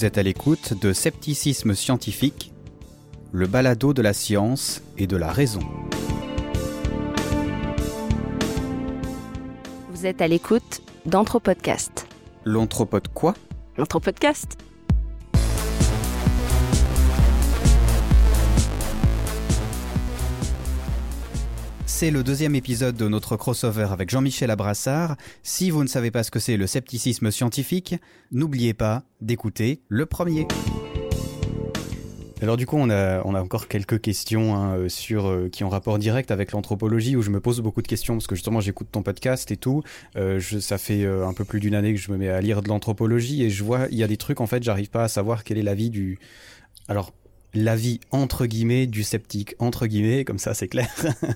Vous êtes à l'écoute de Scepticisme scientifique, le balado de la science et de la raison. Vous êtes à l'écoute d'Anthropodcast. L'anthropode quoi? L'Anthropodcast C'est le deuxième épisode de notre crossover avec Jean-Michel Abrassard. Si vous ne savez pas ce que c'est le scepticisme scientifique, n'oubliez pas d'écouter le premier. Alors du coup, on a, encore quelques questions hein, euh, sur euh, qui ont rapport direct avec l'anthropologie, où je me pose beaucoup de questions parce que justement j'écoute ton podcast et tout. Euh, ça fait un peu plus d'une année que je me mets à lire de l'anthropologie et je vois il y a des trucs en fait, j'arrive pas à savoir quel est l'avis du. Alors l'avis entre guillemets du sceptique entre guillemets comme ça c'est clair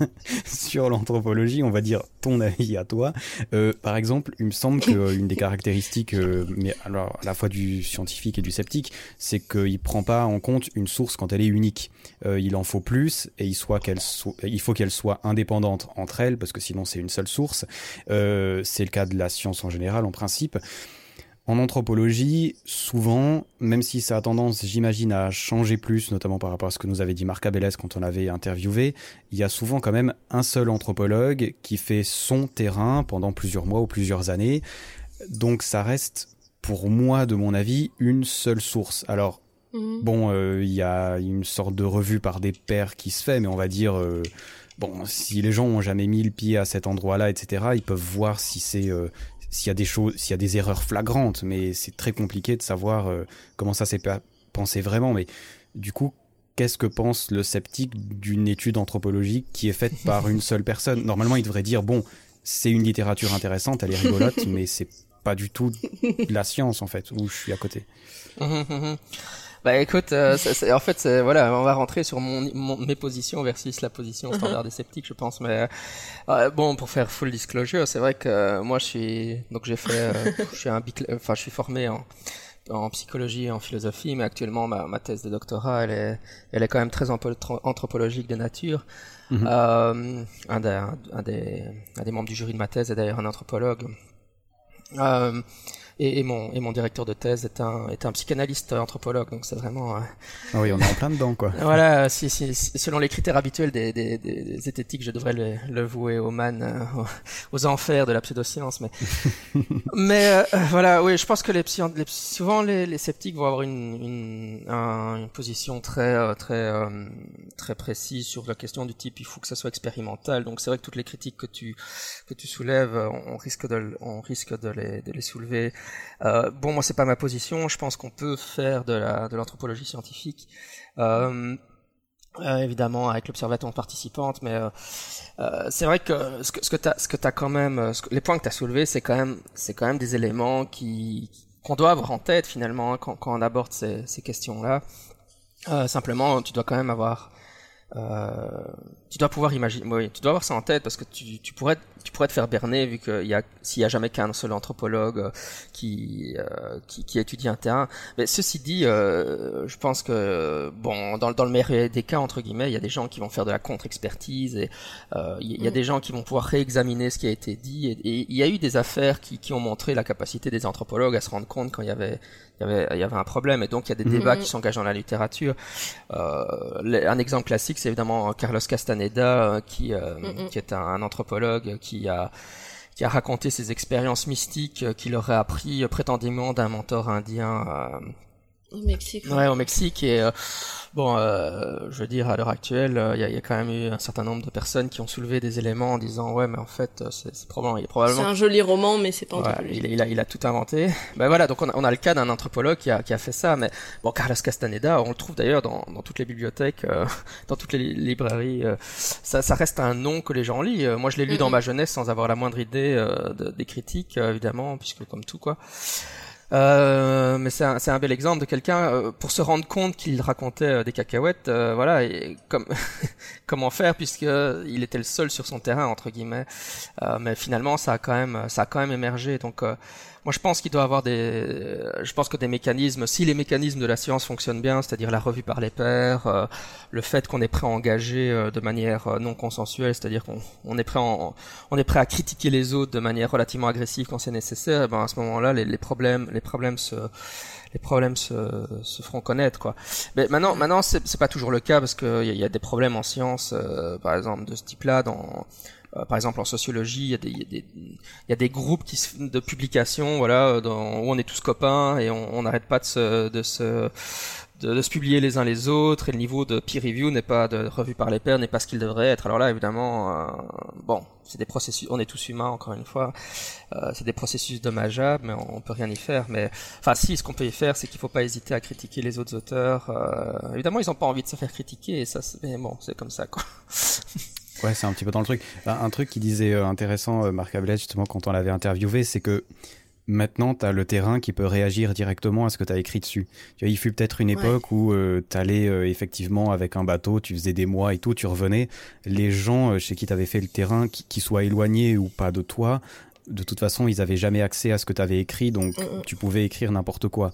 sur l'anthropologie on va dire ton avis à toi. Euh, par exemple il me semble qu'une des caractéristiques euh, mais alors à la fois du scientifique et du sceptique c'est qu'il prend pas en compte une source quand elle est unique. Euh, il en faut plus et il, soit qu'elle il faut qu'elle soit indépendante entre elles parce que sinon c'est une seule source. Euh, c'est le cas de la science en général en principe en anthropologie, souvent, même si ça a tendance, j'imagine, à changer plus, notamment par rapport à ce que nous avait dit Marc Abélès quand on l'avait interviewé, il y a souvent quand même un seul anthropologue qui fait son terrain pendant plusieurs mois ou plusieurs années. Donc ça reste, pour moi, de mon avis, une seule source. Alors, mmh. bon, il euh, y a une sorte de revue par des pairs qui se fait, mais on va dire... Euh, bon, si les gens ont jamais mis le pied à cet endroit-là, etc., ils peuvent voir si c'est euh, s'il y a des choses, s'il y a des erreurs flagrantes, mais c'est très compliqué de savoir euh, comment ça s'est pensé vraiment. Mais du coup, qu'est-ce que pense le sceptique d'une étude anthropologique qui est faite par une seule personne? Normalement, il devrait dire bon, c'est une littérature intéressante, elle est rigolote, mais c'est pas du tout de la science en fait, où je suis à côté. Bah écoute, euh, c est, c est, en fait, voilà, on va rentrer sur mon, mon, mes positions versus la position standard des sceptiques, je pense. Mais euh, bon, pour faire full disclosure, c'est vrai que euh, moi, je suis donc j'ai fait, euh, je suis un enfin, je suis formé en en psychologie et en philosophie, mais actuellement ma, ma thèse de doctorat, elle est, elle est quand même très anthropologique de nature. Mm -hmm. euh, un, des, un, des, un des membres du jury de ma thèse est d'ailleurs un anthropologue. Euh, et, et, mon, et mon directeur de thèse est un, est un psychanalyste anthropologue, donc c'est vraiment. Euh... Ah oui, on est en plein dedans, quoi. voilà, si, si, si, selon les critères habituels des, des, des, zététiques, je devrais le, le vouer aux man, euh, aux, enfers de la pseudoscience, mais. mais euh, voilà, oui, je pense que les, psy, les souvent les, les, sceptiques vont avoir une, une, un, une position très, euh, très, euh, très précise sur la question du type il faut que ça soit expérimental. Donc c'est vrai que toutes les critiques que tu, que tu soulèves, on, on risque de, on risque de les, de les soulever euh, bon, moi, c'est pas ma position. Je pense qu'on peut faire de la de l'anthropologie scientifique. Euh, euh, évidemment avec l'observatoire participante, mais c'est vrai que ce que ce que quand même les points que t'as soulevés, c'est quand même c'est quand même des éléments qui qu'on doit avoir en tête finalement hein, quand, on aborde ces, questions-là. Simplement, tu dois quand même avoir tu dois pouvoir imaginer, oui, tu dois avoir ça en tête parce que tu, tu pourrais, tu pourrais te faire berner vu qu'il y a, s'il y a jamais qu'un seul anthropologue euh, qui, euh, qui, qui étudie un terrain. Mais ceci dit, euh, je pense que bon, dans, dans le meilleur des cas entre guillemets, il y a des gens qui vont faire de la contre-expertise et euh, il y a mm. des gens qui vont pouvoir réexaminer ce qui a été dit. Et, et il y a eu des affaires qui, qui ont montré la capacité des anthropologues à se rendre compte quand il y avait il y avait, il y avait un problème et donc il y a des mmh. débats qui s'engagent dans la littérature. Euh, un exemple classique, c'est évidemment Carlos Castaneda, qui, euh, mmh. qui est un, un, anthropologue qui a qui a raconté ses expériences mystiques qu'il aurait appris prétendument d'un mentor indien euh, au Mexique. Ouais, au Mexique et euh, bon, euh, je veux dire à l'heure actuelle, il y, y, a quand même eu un certain nombre de personnes qui ont soulevé des éléments en disant ouais, mais en fait, c'est probablement, il est probablement. C'est un joli roman, mais c'est pas ouais, il, il, a, il a tout inventé. Ben voilà, donc on a, on a le cas d'un anthropologue qui a, qui a fait ça, mais bon, Carlos Castaneda, on le trouve d'ailleurs dans, dans toutes les bibliothèques, euh, dans toutes les librairies. Euh, ça, ça reste un nom que les gens lisent. Moi, je l'ai lu mm -hmm. dans ma jeunesse sans avoir la moindre idée euh, de, des critiques, évidemment, puisque comme tout quoi. Euh, mais c'est un, un, bel exemple de quelqu'un euh, pour se rendre compte qu'il racontait euh, des cacahuètes. Euh, voilà, et comme comment faire puisque il était le seul sur son terrain entre guillemets. Mais finalement, ça a quand même ça a quand même émergé. Donc moi, je pense qu'il doit avoir des, je pense que des mécanismes, si les mécanismes de la science fonctionnent bien, c'est-à-dire la revue par les pairs, euh, le fait qu'on est prêt à engager euh, de manière euh, non consensuelle, c'est-à-dire qu'on on est prêt, on est prêt à critiquer les autres de manière relativement agressive quand c'est nécessaire, ben à ce moment-là, les, problèmes, les problèmes se, les problèmes se, se feront connaître, quoi. Mais maintenant, maintenant, c'est pas toujours le cas parce qu'il y, a des problèmes en science, par exemple de ce type-là dans euh, par exemple en sociologie, il y a des, il y a des, il y a des groupes qui se, de publications, voilà, dans, où on est tous copains et on n'arrête pas de se, de se de, se publier les uns les autres et le niveau de peer review n'est pas de revue par les pairs n'est pas ce qu'il devrait être. Alors là, évidemment, euh, bon, c'est des processus, on est tous humains encore une fois, euh, c'est des processus dommageables, mais on, on, peut rien y faire. Mais enfin, si, ce qu'on peut y faire, c'est qu'il faut pas hésiter à critiquer les autres auteurs. Euh, évidemment, ils ont pas envie de se faire critiquer, et ça, mais bon, c'est comme ça, quoi. Ouais, c'est un petit peu dans le truc. Un truc qui disait euh, intéressant, euh, Marc Ablette, justement, quand on l'avait interviewé, c'est que maintenant, tu as le terrain qui peut réagir directement à ce que tu as écrit dessus. Tu vois, il fut peut-être une époque ouais. où euh, tu allais euh, effectivement avec un bateau, tu faisais des mois et tout, tu revenais. Les gens euh, chez qui tu avais fait le terrain, qui, qui soient éloignés ou pas de toi, de toute façon, ils avaient jamais accès à ce que tu avais écrit, donc mm -hmm. tu pouvais écrire n'importe quoi.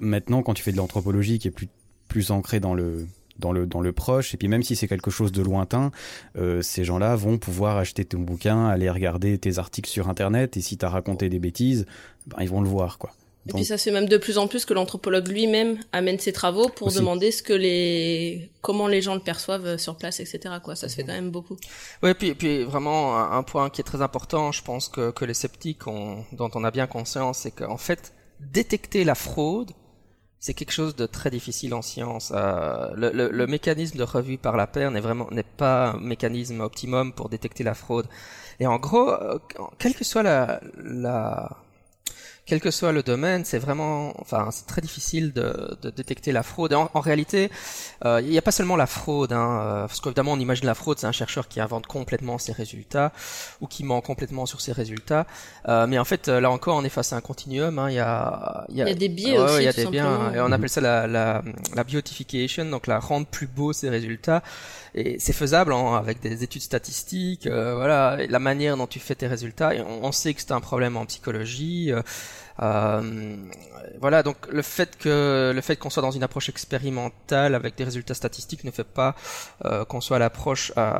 maintenant, quand tu fais de l'anthropologie qui est plus, plus ancrée dans le, dans le, dans le proche. Et puis même si c'est quelque chose de lointain, euh, ces gens-là vont pouvoir acheter ton bouquin, aller regarder tes articles sur Internet. Et si tu as raconté des bêtises, ben, ils vont le voir. quoi. Et puis ça se fait même de plus en plus que l'anthropologue lui-même amène ses travaux pour Aussi. demander ce que les comment les gens le perçoivent sur place, etc. Quoi, ça se fait quand même beaucoup. Oui, puis puis vraiment un point qui est très important, je pense que que les sceptiques ont, dont on a bien conscience, c'est qu'en fait détecter la fraude, c'est quelque chose de très difficile en science. Euh, le, mécanisme de revue par la paire n'est vraiment n'est pas un mécanisme optimum pour détecter la fraude. Et en gros, euh, quelle que soit la quel que soit le domaine, c'est vraiment, enfin, c'est très difficile de, de, détecter la fraude. Et en, en réalité, euh, il n'y a pas seulement la fraude, hein, euh, parce qu'évidemment, on imagine la fraude, c'est un chercheur qui invente complètement ses résultats ou qui ment complètement sur ses résultats. Euh, mais en fait, là encore, on est face à un continuum. Hein, il y a, il y, a, y a des biais aussi. Il y a des biais, et on appelle ça la, la, la beautification, donc la rendre plus beau ses résultats. C'est faisable hein, avec des études statistiques, euh, voilà, la manière dont tu fais tes résultats. On, on sait que c'est un problème en psychologie. Euh, voilà, donc le fait que le fait qu'on soit dans une approche expérimentale avec des résultats statistiques ne fait pas euh, qu'on soit à l'approche euh,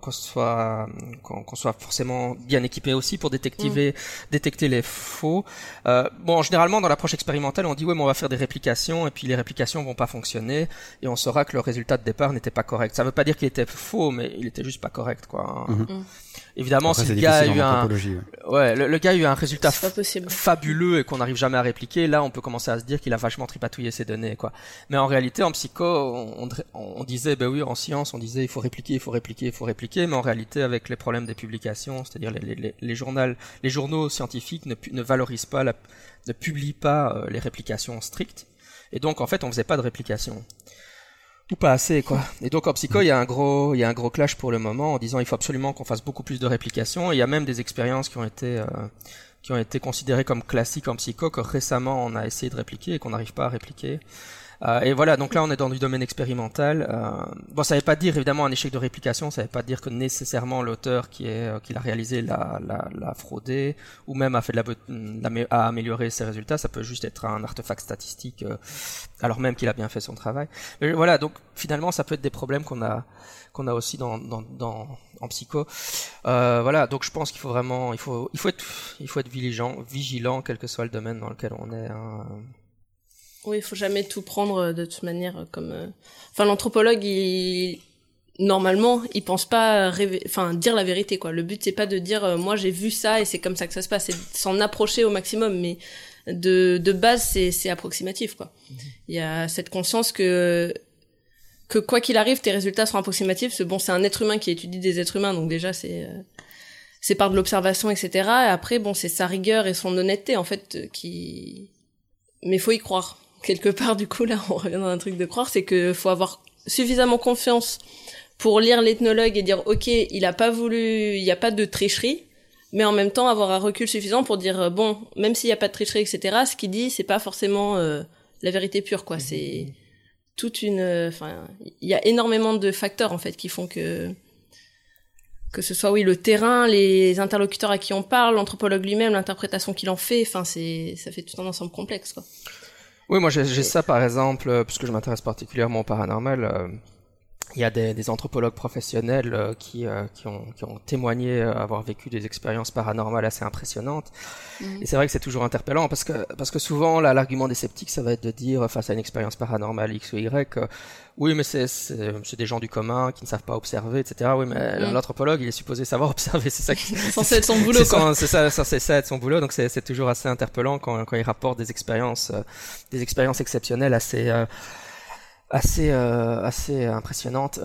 qu'on soit qu'on soit forcément bien équipé aussi pour détecter mmh. détecter les faux. Euh, bon, généralement dans l'approche expérimentale, on dit ouais, mais on va faire des réplications et puis les réplications vont pas fonctionner et on saura que le résultat de départ n'était pas correct. Ça veut pas dire qu'il était faux, mais il était juste pas correct, quoi. Hein. Mmh. Évidemment, Après, si le gars a eu un, ouais, ouais le, le, gars a eu un résultat fabuleux et qu'on n'arrive jamais à répliquer, là, on peut commencer à se dire qu'il a vachement tripatouillé ses données, quoi. Mais en réalité, en psycho, on, disait, ben oui, en science, on disait, il faut répliquer, il faut répliquer, il faut répliquer, mais en réalité, avec les problèmes des publications, c'est-à-dire les, journaux, les journaux scientifiques ne, valorisent pas, ne publient pas euh, les réplications strictes, et donc, en fait, on faisait pas de réplication ou pas assez quoi. Et donc en psycho, il y a un gros, il y a un gros clash pour le moment en disant il faut absolument qu'on fasse beaucoup plus de réplications. Il y a même des expériences qui ont été euh, qui ont été considérées comme classiques en psycho que récemment on a essayé de répliquer et qu'on n'arrive pas à répliquer. Euh, et voilà, donc là on est dans du domaine expérimental. Euh, bon, ça ne veut pas dire évidemment un échec de réplication, ça ne veut pas dire que nécessairement l'auteur qui est euh, qui l'a réalisé l'a, l'a, l'a fraudé ou même a fait de la, la a amélioré ses résultats. Ça peut juste être un artefact statistique, euh, alors même qu'il a bien fait son travail. Mais voilà, donc finalement ça peut être des problèmes qu'on a qu'on a aussi dans, dans, dans en psycho. Euh, voilà, donc je pense qu'il faut vraiment, il faut, il faut être, il faut être vigilant, vigilant, quel que soit le domaine dans lequel on est. Hein. Oui, il faut jamais tout prendre euh, de toute manière comme. Euh, enfin, l'anthropologue, il normalement, il pense pas enfin dire la vérité quoi. Le but c'est pas de dire euh, moi j'ai vu ça et c'est comme ça que ça se passe, c'est s'en approcher au maximum. Mais de de base c'est approximatif quoi. Il y a cette conscience que que quoi qu'il arrive, tes résultats seront approximatifs. C'est bon, c'est un être humain qui étudie des êtres humains, donc déjà c'est c'est par de l'observation, etc. Et après, bon, c'est sa rigueur et son honnêteté en fait qui. Mais faut y croire quelque part, du coup, là, on revient dans un truc de croire, c'est que faut avoir suffisamment confiance pour lire l'ethnologue et dire, ok, il a pas voulu, il n'y a pas de tricherie, mais en même temps avoir un recul suffisant pour dire, bon, même s'il n'y a pas de tricherie, etc., ce qu'il dit, c'est pas forcément euh, la vérité pure, quoi. C'est toute une, enfin, il y a énormément de facteurs en fait qui font que que ce soit oui le terrain, les interlocuteurs à qui on parle, l'anthropologue lui-même, l'interprétation qu'il en fait. Enfin, c'est ça fait tout un ensemble complexe quoi. Oui, moi j'ai ça par exemple, euh, puisque je m'intéresse particulièrement au paranormal. Euh, il y a des, des anthropologues professionnels euh, qui, qui, ont, qui, ont, témoigné avoir vécu des expériences paranormales assez impressionnantes. Mhm. Et c'est vrai que c'est toujours interpellant parce que, parce que souvent, l'argument des sceptiques, ça va être de dire face à une expérience paranormale X ou Y, oui, mais c'est des gens du commun qui ne savent pas observer, etc. Oui, mais l'anthropologue, il est supposé savoir observer, c'est ça qui... censé être son boulot. C'est ça, censé être son boulot, donc c'est toujours assez interpellant quand, quand il rapporte des expériences, euh, des expériences exceptionnelles assez... Euh, assez euh, assez impressionnantes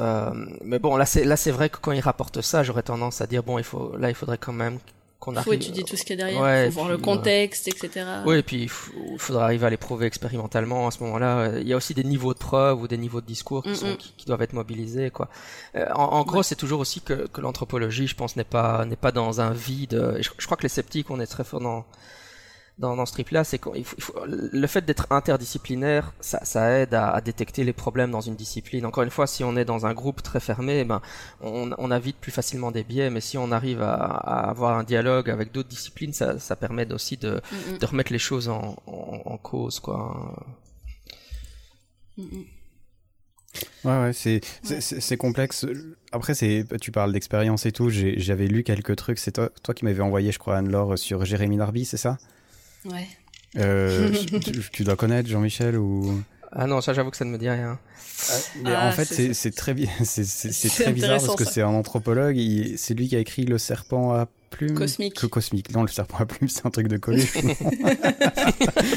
mais bon là c'est là c'est vrai que quand il rapporte ça j'aurais tendance à dire bon il faut là il faudrait quand même il faut étudier tout ce qu'il y a derrière, faut voir le contexte, etc. Oui, et puis il faudra arriver à les prouver expérimentalement à ce moment-là. Il y a aussi des niveaux de preuve ou des niveaux de discours qui, mm, sont, mm. qui, doivent être mobilisés, quoi. Euh, en, gros, c'est toujours aussi que, que l'anthropologie, je pense, n'est pas n'est pas dans un vide. Je, je, crois que les sceptiques, on est très fort dans dans, dans ce trip-là, c'est qu'il faut, le fait d'être interdisciplinaire, ça, ça aide à, à, détecter les problèmes dans une discipline. Encore une fois, si on est dans un groupe très fermé, eh ben, on, on a vite plus facilement des biais, mais si on arrive à, à avoir un dialogue avec d'autres disciplines, ça, ça permet aussi de, de remettre les choses en, en, en cause, quoi. Ouais, ouais, c'est c'est complexe. Après, c'est tu parles d'expérience et tout. J'avais lu quelques trucs. C'est toi, toi qui m'avais envoyé, je crois, Anne-Laure sur Jérémy Narby, c'est ça? Ouais. Euh, tu, dois connaître Jean-Michel ou? Ah non, ça j'avoue que ça ne me dit rien. Ah, mais en ah, fait, c'est très bien, c'est très bizarre parce que c'est un anthropologue. C'est lui qui a écrit le serpent à plumes. Cosmique. Que cosmique. Non, le serpent à plumes, c'est un truc de Coluche.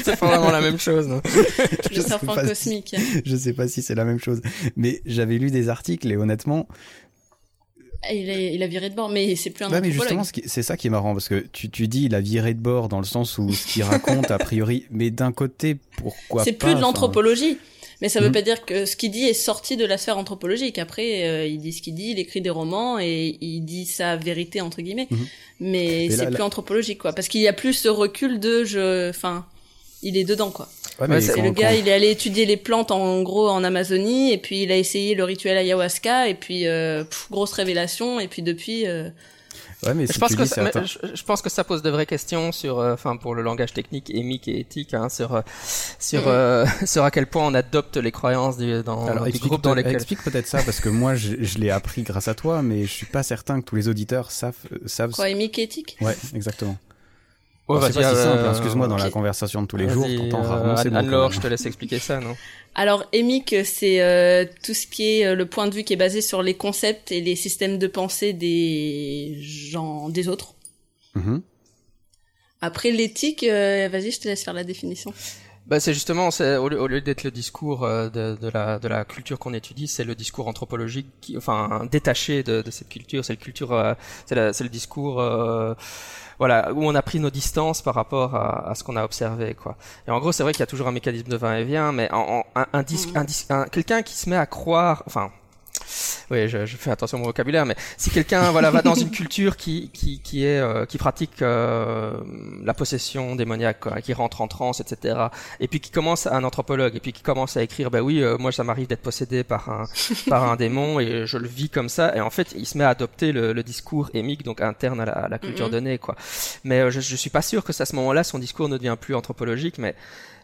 c'est pas vraiment la même chose. Non le serpent cosmique. je sais pas si c'est la même chose, mais j'avais lu des articles et honnêtement, il, il a viré de bord, mais c'est plus un ouais, mais justement, c'est ça qui est marrant, parce que tu, tu dis il a viré de bord dans le sens où ce qu'il raconte, a priori, mais d'un côté, pourquoi C'est plus de l'anthropologie. Mais ça veut mhm. pas dire que ce qu'il dit est sorti de la sphère anthropologique. Après, euh, il dit ce qu'il dit, il écrit des romans et il dit sa vérité entre guillemets. Mhm. Mais, c'est plus anthropologique, quoi. Parce qu'il y a plus ce recul de je, enfin, il est dedans, quoi. Ouais, le gars, il est allé étudier les plantes en gros en Amazonie et puis il a essayé le rituel ayahuasca et puis euh, grosse révélation et puis depuis. Euh... Ouais, mais je pense que ça, je, pense que ça pose de vraies questions sur, euh, enfin pour le langage technique émique et éthique, hein, sur euh, sur mm-hmm. sur à quel point on adopte les croyances du, dans Alors, du groupe dans lesquels. Explique peut-être ça parce que moi je, je l'ai appris grâce à toi, mais je suis pas certain que tous les auditeurs savent savent. Quoi émique et éthique? Ouais, exactement. Ouais, c'est pas si simple, hein, excuse-moi, dans la conversation de tous les jours, pourtant euh, rarement c'est Alors, je te laisse expliquer ça, non? Alors, EMIC, c'est euh, tout ce qui est euh, le point de vue qui est basé sur les concepts et les systèmes de pensée des gens, des autres. Mm-hmm. Après, l'éthique, vas-y, je te laisse faire la définition. Bah, c'est justement, c'est, au lieu, d'être le discours de, de, la, de la culture qu'on étudie, c'est le discours anthropologique, qui, enfin détaché de, de cette culture. C'est le culture, c'est, c'est le discours voilà, où on a pris nos distances par rapport à, à ce qu'on a observé, quoi. Et en gros, c'est vrai qu'il y a toujours un mécanisme de va-et-vient, mais en, un, un, disque, un, un quelqu'un qui se met à croire, enfin, oui, je, je, fais attention au vocabulaire, mais si quelqu'un voilà va dans une culture qui qui qui est euh, qui pratique euh, la possession démoniaque, quoi, qui rentre en transe, etc. Et puis qui commence un anthropologue et puis qui commence à écrire, ben oui, euh, moi ça m'arrive d'être possédé par un par un démon et je le vis comme ça. Et en fait, il se met à adopter le, le discours émique, donc interne à la, à la culture donnée, quoi. Mais je, je suis pas sûr que à ce moment-là son discours ne devient plus anthropologique, mais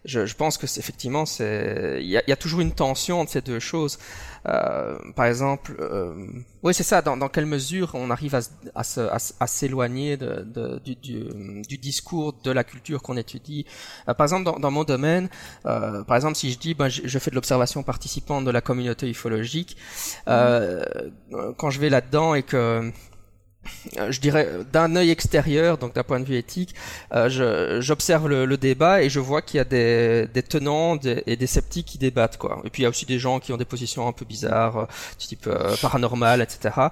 je, je pense que effectivement c'est il y a, y a, toujours une tension entre ces deux choses. Euh, par exemple, euh, oui c'est ça. Dans, dans, quelle mesure on arrive à, à, à, s'éloigner de, de, du, du, du, discours de la culture qu'on étudie. Euh, par exemple, dans, dans mon domaine, euh, par exemple, si je dis ben, je, je fais de l'observation participante de la communauté ufologique, euh, quand je vais là-dedans et que je dirais d'un œil extérieur, donc d'un point de vue éthique, euh, j'observe le, le, débat et je vois qu'il y a des, des tenants et des sceptiques qui débattent quoi. Et puis il y a aussi des gens qui ont des positions un peu bizarres, euh, type euh, paranormal, etc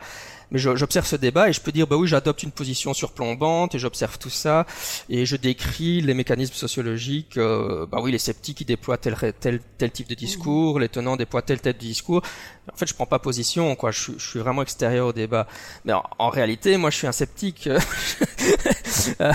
mais j'observe ce débat et je peux dire bah oui j'adopte une position surplombante et j'observe tout ça et je décris les mécanismes sociologiques euh, bah oui les sceptiques qui déploient tel tel tel type de discours les tenants déploient tel tel discours. En fait je prends pas position quoi. Je, je suis vraiment extérieur au débat. Mais en, réalité moi je suis un sceptique. Euh,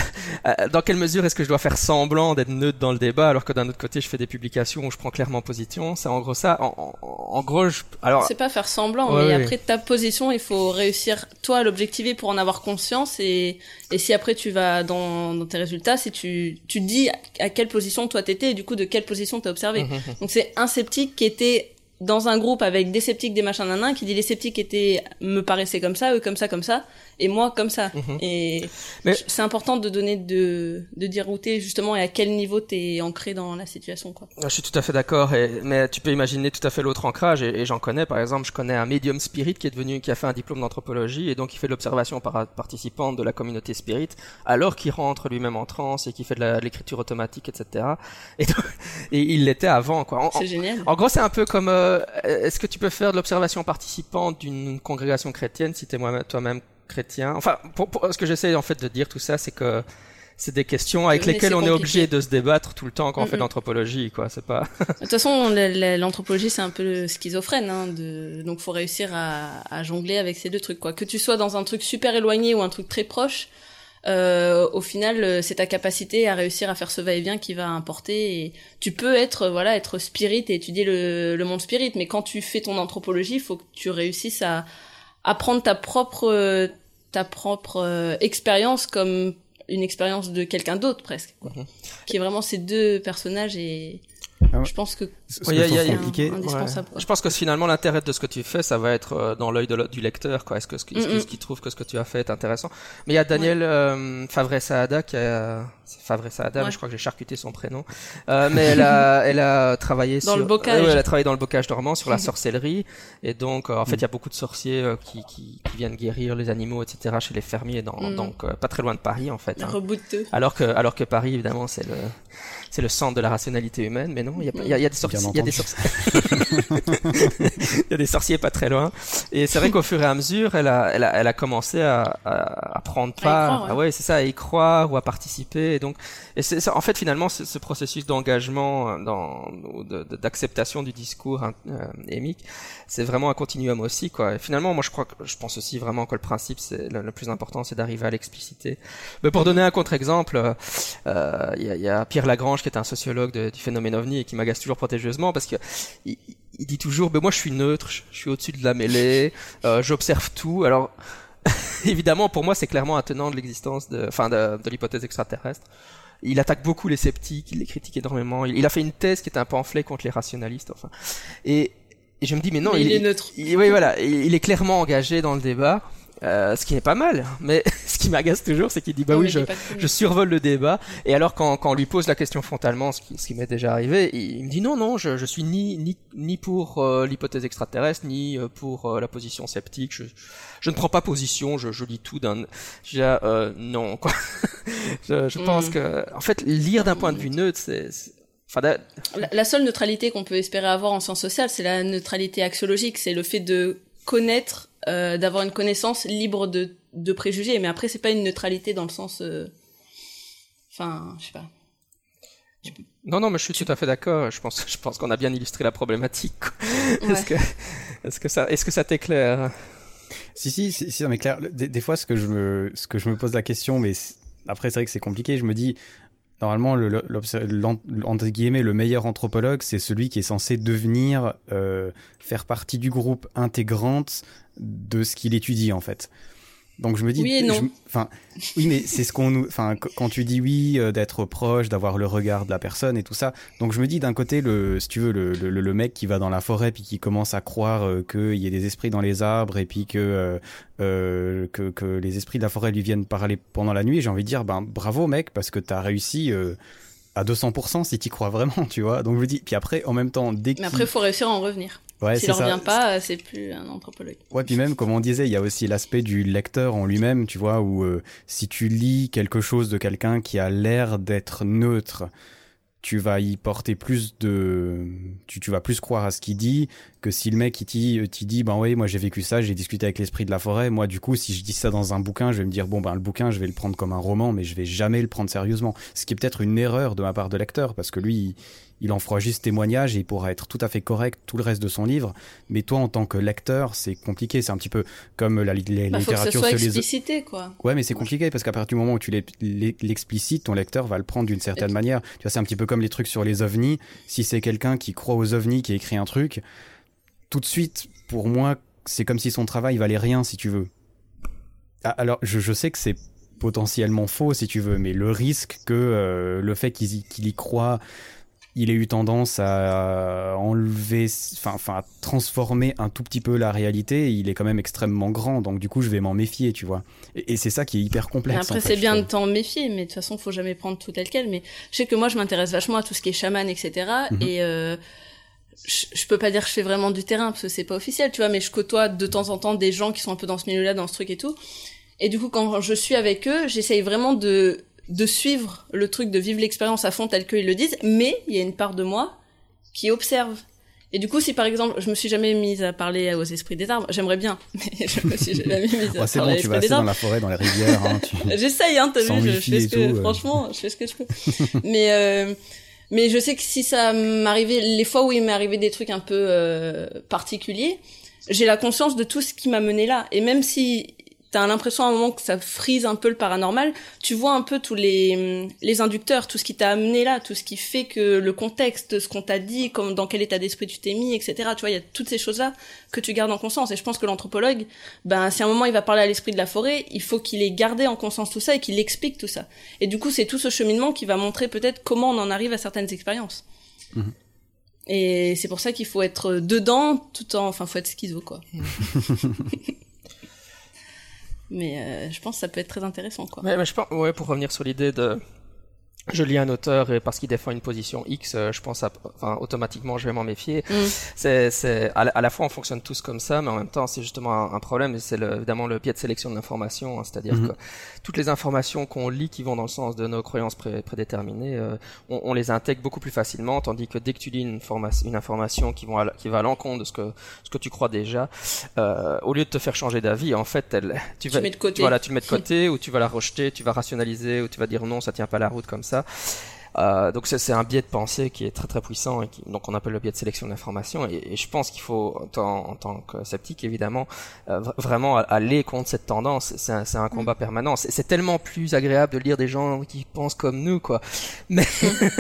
euh, dans quelle mesure est-ce que je dois faire semblant d'être neutre dans le débat alors que d'un autre côté je fais des publications où je prends clairement position? C'est en gros ça. En, en, gros, je... alors c'est pas faire semblant, mais après ta position, il faut réussir toi à l'objectiver pour en avoir conscience et et si après tu vas dans, dans tes résultats, si tu tu dis à quelle position toi t'étais et du coup de quelle position t'as observé. Mmh, mmh, mmh. Donc c'est un sceptique qui était dans un groupe avec des sceptiques, des machins nanan, qui dit les sceptiques étaient me paraissaient comme ça, eux comme ça, comme ça, et moi comme ça. Mhm. Et c'est important de donner de de dire où t'es justement et à quel niveau t'es ancré dans la situation quoi. Je suis tout à fait d'accord. Mais tu peux imaginer tout à fait l'autre ancrage et, j'en connais. Par exemple, je connais un medium spirit qui est devenu qui a fait un diplôme d'anthropologie et donc il fait de l'observation par participante de la communauté spirit alors qu'il rentre lui-même en transe et qu'il fait de l'écriture automatique, etc. Et, et il l'était avant quoi. C'est génial. En gros, c'est un peu comme euh, est-ce que tu peux faire de l'observation participante d'une congrégation chrétienne si tu es toi-même chrétien? Enfin, pour, ce que j'essaie en fait de dire tout ça, c'est que c'est des questions avec lesquelles on est obligé de se débattre tout le temps quand on fait de l'anthropologie, quoi. C'est pas. de toute façon, l'anthropologie c'est un peu schizophrène, hein, de... donc faut réussir à, à, jongler avec ces deux trucs, quoi. Que tu sois dans un truc super éloigné ou un truc très proche, euh, au final, euh, c'est ta capacité à réussir à faire ce va-et-vient qui va importer. Et tu peux être, voilà, être spirit et étudier le, le monde spirit, mais quand tu fais ton anthropologie, il faut que tu réussisses à, à prendre ta propre, ta propre euh, expérience comme une expérience de quelqu'un d'autre presque, quoi. Mhm. qui est vraiment ces deux personnages et je pense que c'est indispensable. Je pense que finalement l'intérêt de ce que tu fais, ça va être euh, dans l'œil du lecteur. Quoi. Est-ce que ce qu'il trouve que ce que tu as fait est intéressant? Mais il y a Daniel euh, Favre Saada qui a Favre Saada, mais je crois que j'ai charcuté son prénom. Euh, mais elle a, elle a travaillé dans sur, le bocage. elle a travaillé dans le bocage dormant sur la sorcellerie. Et donc, en fait, il y a beaucoup de sorciers qui, qui, qui, viennent guérir les animaux, etc. chez les fermiers, dans, mm. donc pas très loin de Paris, en fait. Hein. Alors que, alors que Paris, évidemment, c'est le c'est le centre de la rationalité humaine, mais non, il y a, y, a, y a, des sorciers, il y a des sorciers, il y a des sorciers pas très loin. Et c'est vrai qu'au fur et à mesure, elle a, elle a, elle a commencé à, à, à prendre part, ah ouais, c'est ça, à y croire ou à participer. Et donc, et c'est en fait finalement ce, ce processus d'engagement, euh, dans, d'acceptation du discours hein, euh, émique, c'est vraiment un continuum aussi, quoi. Et finalement, moi je crois, que, je pense aussi vraiment que le principe, c'est le, plus important, c'est d'arriver à l'expliciter. Mais pour donner un contre-exemple, euh, il y, a, y a Pierre Lagrange qui est un sociologue du phénomène ovni et qui m'agace toujours protégeusement parce que il, dit toujours, mais moi je suis neutre, je, suis au-dessus de la mêlée, euh, j'observe tout. Alors évidemment, pour moi, c'est clairement un tenant de l'existence, de, enfin, de, de l'hypothèse extraterrestre. Il attaque beaucoup les sceptiques, il les critique énormément. Il, a fait une thèse qui est un pamphlet contre les rationalistes, enfin. Et, et je me dis, mais non, il, est neutre. oui, voilà, il, est clairement engagé dans le débat. Euh, ce qui n'est pas mal, mais ce qui m'agace toujours, c'est qu'il dit bah oui, je, je, survole le débat, et alors quand, quand on lui pose la question frontalement, ce qui, ce qui m'est déjà arrivé, il, me dit non non, je, je suis ni ni ni pour euh, l'hypothèse extraterrestre, ni euh, pour euh, la position sceptique. Je, je ne prends pas position, je, je lis tout d'un. Euh, non quoi. je, je pense mm. que en fait lire d'un point de vue neutre, c'est Enfin, la, la, seule neutralité qu'on peut espérer avoir en sciences sociales, c'est la neutralité axiologique, c'est le fait de connaître euh, d'avoir une connaissance libre de, de préjugés. Mais après, c'est pas une neutralité dans le sens. Euh, enfin, je sais pas. Non, non, mais je suis tout à fait d'accord. Je pense, je pense qu'on a bien illustré la problématique. Est-ce que, est-ce que ça, est-ce que ça t'éclaire? Si, si, si, si, mais clair. Des, des, fois, ce que je me, ce que je me pose la question, mais après, c'est vrai que c'est compliqué. Je me dis, Normalement, le, meilleur anthropologue, c'est celui qui est censé devenir, euh, faire partie du groupe intégrante de ce qu'il étudie en fait. Donc je me dis, oui enfin, oui, mais c'est ce qu'on nous, enfin, quand tu dis oui, euh, d'être proche, d'avoir le regard de la personne et tout ça. Donc je me dis d'un côté, le, si tu veux, le, le, le, mec qui va dans la forêt puis qui commence à croire euh, qu'il y a des esprits dans les arbres et puis que, euh, que que les esprits de la forêt lui viennent parler pendant la nuit, j'ai envie de dire, ben bravo mec, parce que t'as réussi. à 200% si t'y crois vraiment, tu vois. Donc je me dis, puis après, en même temps, dès que. Mais après, il faut réussir à en revenir. Ouais, S'il ne revient pas, c'est plus un anthropologue. Ouais, puis même, comme on disait, il y a aussi l'aspect du lecteur en lui-même, tu vois, où euh, si tu lis quelque chose de quelqu'un qui a l'air d'être neutre, tu vas y porter plus de, tu, tu vas plus croire à ce qu'il dit que si le mec il t'y dit, ben oui, moi j'ai vécu ça, j'ai discuté avec l'esprit de la forêt. Moi, du coup, si je dis ça dans un bouquin, je vais me dire bon ben le bouquin, je vais le prendre comme un roman, mais je vais jamais le prendre sérieusement. Ce qui est peut-être une erreur de ma part de lecteur, parce que lui, il en fera juste témoignage et il pourra être tout à fait correct tout le reste de son livre. Mais toi, en tant que lecteur, c'est compliqué. C'est un petit peu comme la, la bah, littérature faut que ce soit explicité, quoi. Ouais, mais c'est compliqué parce qu'à partir du moment où tu l'explicites, ton lecteur va le prendre d'une certaine manière. Tu vois, c'est un petit peu comme les trucs sur les ovnis. Si c'est quelqu'un qui croit aux ovnis, qui écrit un truc, tout de suite, pour moi, c'est comme si son travail valait rien, si tu veux. Ah, alors, je, je sais que c'est potentiellement faux, si tu veux, mais le risque que euh, le fait qu'il y, croit, il ait eu tendance à enlever, enfin, à transformer un tout petit peu la réalité, il est quand même extrêmement grand, donc du coup, je vais m'en méfier, tu vois. Et, c'est ça qui est hyper complexe. après, c'est bien de t'en méfier, mais de toute façon, faut jamais prendre tout tel quel. Mais je sais que moi, je m'intéresse vachement à tout ce qui est chaman, etc. Et mhm je, peux pas dire que je fais vraiment du terrain parce que c'est pas officiel, tu vois, mais je côtoie de temps en temps des gens qui sont un peu dans ce milieu-là, dans ce truc et tout. Et du coup, quand je suis avec eux, j'essaye vraiment de de suivre le truc, de vivre l'expérience à fond tel qu'ils le disent, mais il y a une part de moi qui observe. Et du coup, si par exemple, je me suis jamais mise à parler aux esprits des arbres, j'aimerais bien, mais je me suis jamais mise à ouais, parler bon, tu vas assez dans la forêt, dans les rivières. Hein, tu... J'essaye, hein, t'as vu, je, fais ce que, franchement, je fais ce que je peux. mais euh, mais je sais que si ça m'arrivait, les fois où il m'est arrivé des trucs un peu euh, particuliers, j'ai la conscience de tout ce qui m'a mené là. Et même si t'as l'impression à un moment que ça frise un peu le paranormal, tu vois un peu tous les, les inducteurs, tout ce qui t'a amené là, tout ce qui fait que le contexte, ce qu'on t'a dit, comme dans quel état d'esprit tu t'es mis, etc. Tu vois, il y a toutes ces choses-là que tu gardes en conscience. Et je pense que l'anthropologue, ben, si à un moment il va parler à l'esprit de la forêt, il faut qu'il ait gardé en conscience tout ça et qu'il explique tout ça. Et du coup, c'est tout ce cheminement qui va montrer peut-être comment on en arrive à certaines expériences. Mhm. Et c'est pour ça qu'il faut être dedans tout en, enfin, faut être schizo, quoi. Mais euh, je pense que ça peut être très intéressant, quoi. mais je pense, ouais, pour revenir sur l'idée de je lis un auteur et parce qu'il défend une position X, euh, je pense, à, enfin, automatiquement, je vais m'en méfier. Mm. C'est, c'est, à, la, fois, on fonctionne tous comme ça, mais en même temps, c'est justement un, problème et c'est évidemment le biais de sélection de l'information, hein, c'est-à-dire mm-hmm. que toutes les informations qu'on lit qui vont dans le sens de nos croyances prédéterminées, euh, on, on, les intègre beaucoup plus facilement, tandis que dès que tu lis une, une information qui, vont qui va à l'encontre de ce que, ce que tu crois déjà, euh, au lieu de te faire changer d'avis, en fait, elle, tu, vas, tu, mets de côté. voilà, tu le mets de côté ou tu vas la rejeter, tu vas rationaliser ou tu vas dire non, ça tient pas la route comme ça. Euh, donc c'est un biais de pensée qui est très très puissant et qui, donc on appelle le biais de sélection d'information et, et, je pense qu'il faut en, en, tant que sceptique évidemment euh, vraiment aller contre cette tendance. C'est un, un, combat mm. permanent. C'est tellement plus agréable de lire des gens qui pensent comme nous quoi. Mais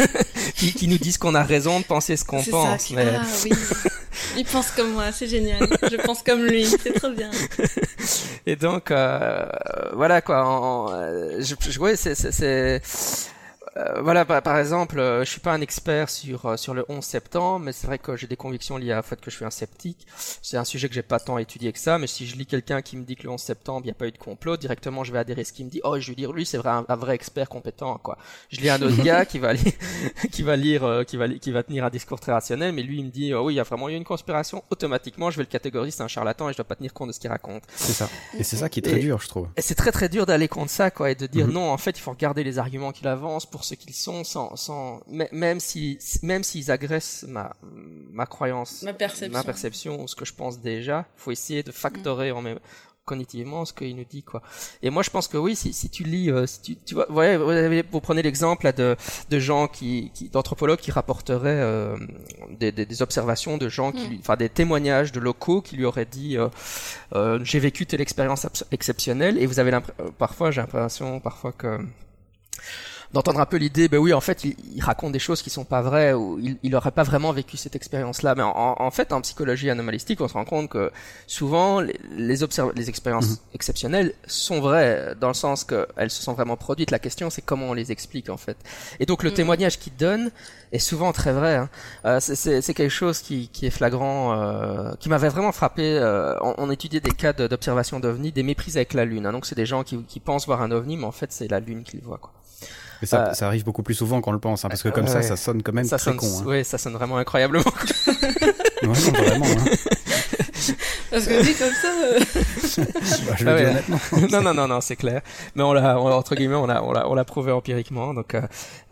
qui, qui, nous disent qu'on a raison de penser ce qu'on pense mais... ah, oui. il pense comme moi c'est génial. Je pense comme lui c'est trop bien. Et donc euh, voilà quoi je, je ouais c'est euh, voilà, par, exemple, euh, je suis pas un expert sur euh, sur le 11 septembre, mais c'est vrai que j'ai des convictions liées à fait que je suis un sceptique. C'est un sujet que j'ai pas tant étudié que ça, mais si je lis quelqu'un qui me dit que le 11 septembre, il n'y a pas eu de complot, directement je vais adhérer à ce qu'il me dit. Oh, je vais dire lui, c'est vrai un, vrai expert compétent quoi. Je lis un autre gars qui va lire qui va lire qui va qui va tenir un discours très rationnel, mais lui il me dit oh oui, il y a vraiment eu une conspiration, automatiquement, je vais le catégoriser c'est un charlatan et je dois pas tenir compte de ce qu'il raconte. C'est ça. Et c'est ça qui est très dur, je trouve. Et c'est très très dur d'aller contre ça quoi et de dire mhm. non, en fait, il faut regarder les arguments qu'il avance pour ce qu'ils sont sans, sans même si même s'ils agressent ma ma croyance, ma perception, ma perception ou ce que je pense déjà, faut essayer de factorer en même cognitivement ce qu'il nous dit quoi. Et moi je pense que oui si, si tu lis euh, si tu, tu vois ouais, vous, vous prenez l'exemple de de gens qui, qui d'anthropologues qui rapporteraient euh, des, des, des, observations de gens qui mm. enfin des témoignages de locaux qui lui auraient dit euh, euh j'ai vécu telle expérience exceptionnelle et vous avez parfois j'ai l'impression parfois que d'entendre un peu l'idée, ben oui, en fait, il, il, raconte des choses qui sont pas vraies ou il, il aurait pas vraiment vécu cette expérience-là. Mais en, en, fait, en psychologie anomalistique, on se rend compte que souvent les les, les expériences mhm. exceptionnelles sont vraies dans le sens qu'elles se sont vraiment produites. La question, c'est comment on les explique en fait. Et donc le mhm. témoignage qu'il donne est souvent très vrai. Hein. Euh, c'est quelque chose qui, qui est flagrant, euh, qui m'avait vraiment frappé. Euh, on, on, étudiait des cas d'observation d'ovnis, des méprises avec la lune. Hein. Donc c'est des gens qui, qui pensent voir un ovni, mais en fait c'est la lune qu'ils voient. Quoi. Mais ça, euh, ça, arrive beaucoup plus souvent qu'on le pense, hein, parce que comme ça, ça sonne quand même ça très sonne, con. Hein. Oui, ça sonne vraiment incroyablement. ouais, non, vraiment. Hein. Parce que dit comme ça. Euh... bah, je le Ah dis ouais. honnêtement. non, non, non, non, c'est clair. Mais on l'a, entre guillemets, on l'a, on l'a, on l'a prouvé empiriquement. Donc, euh,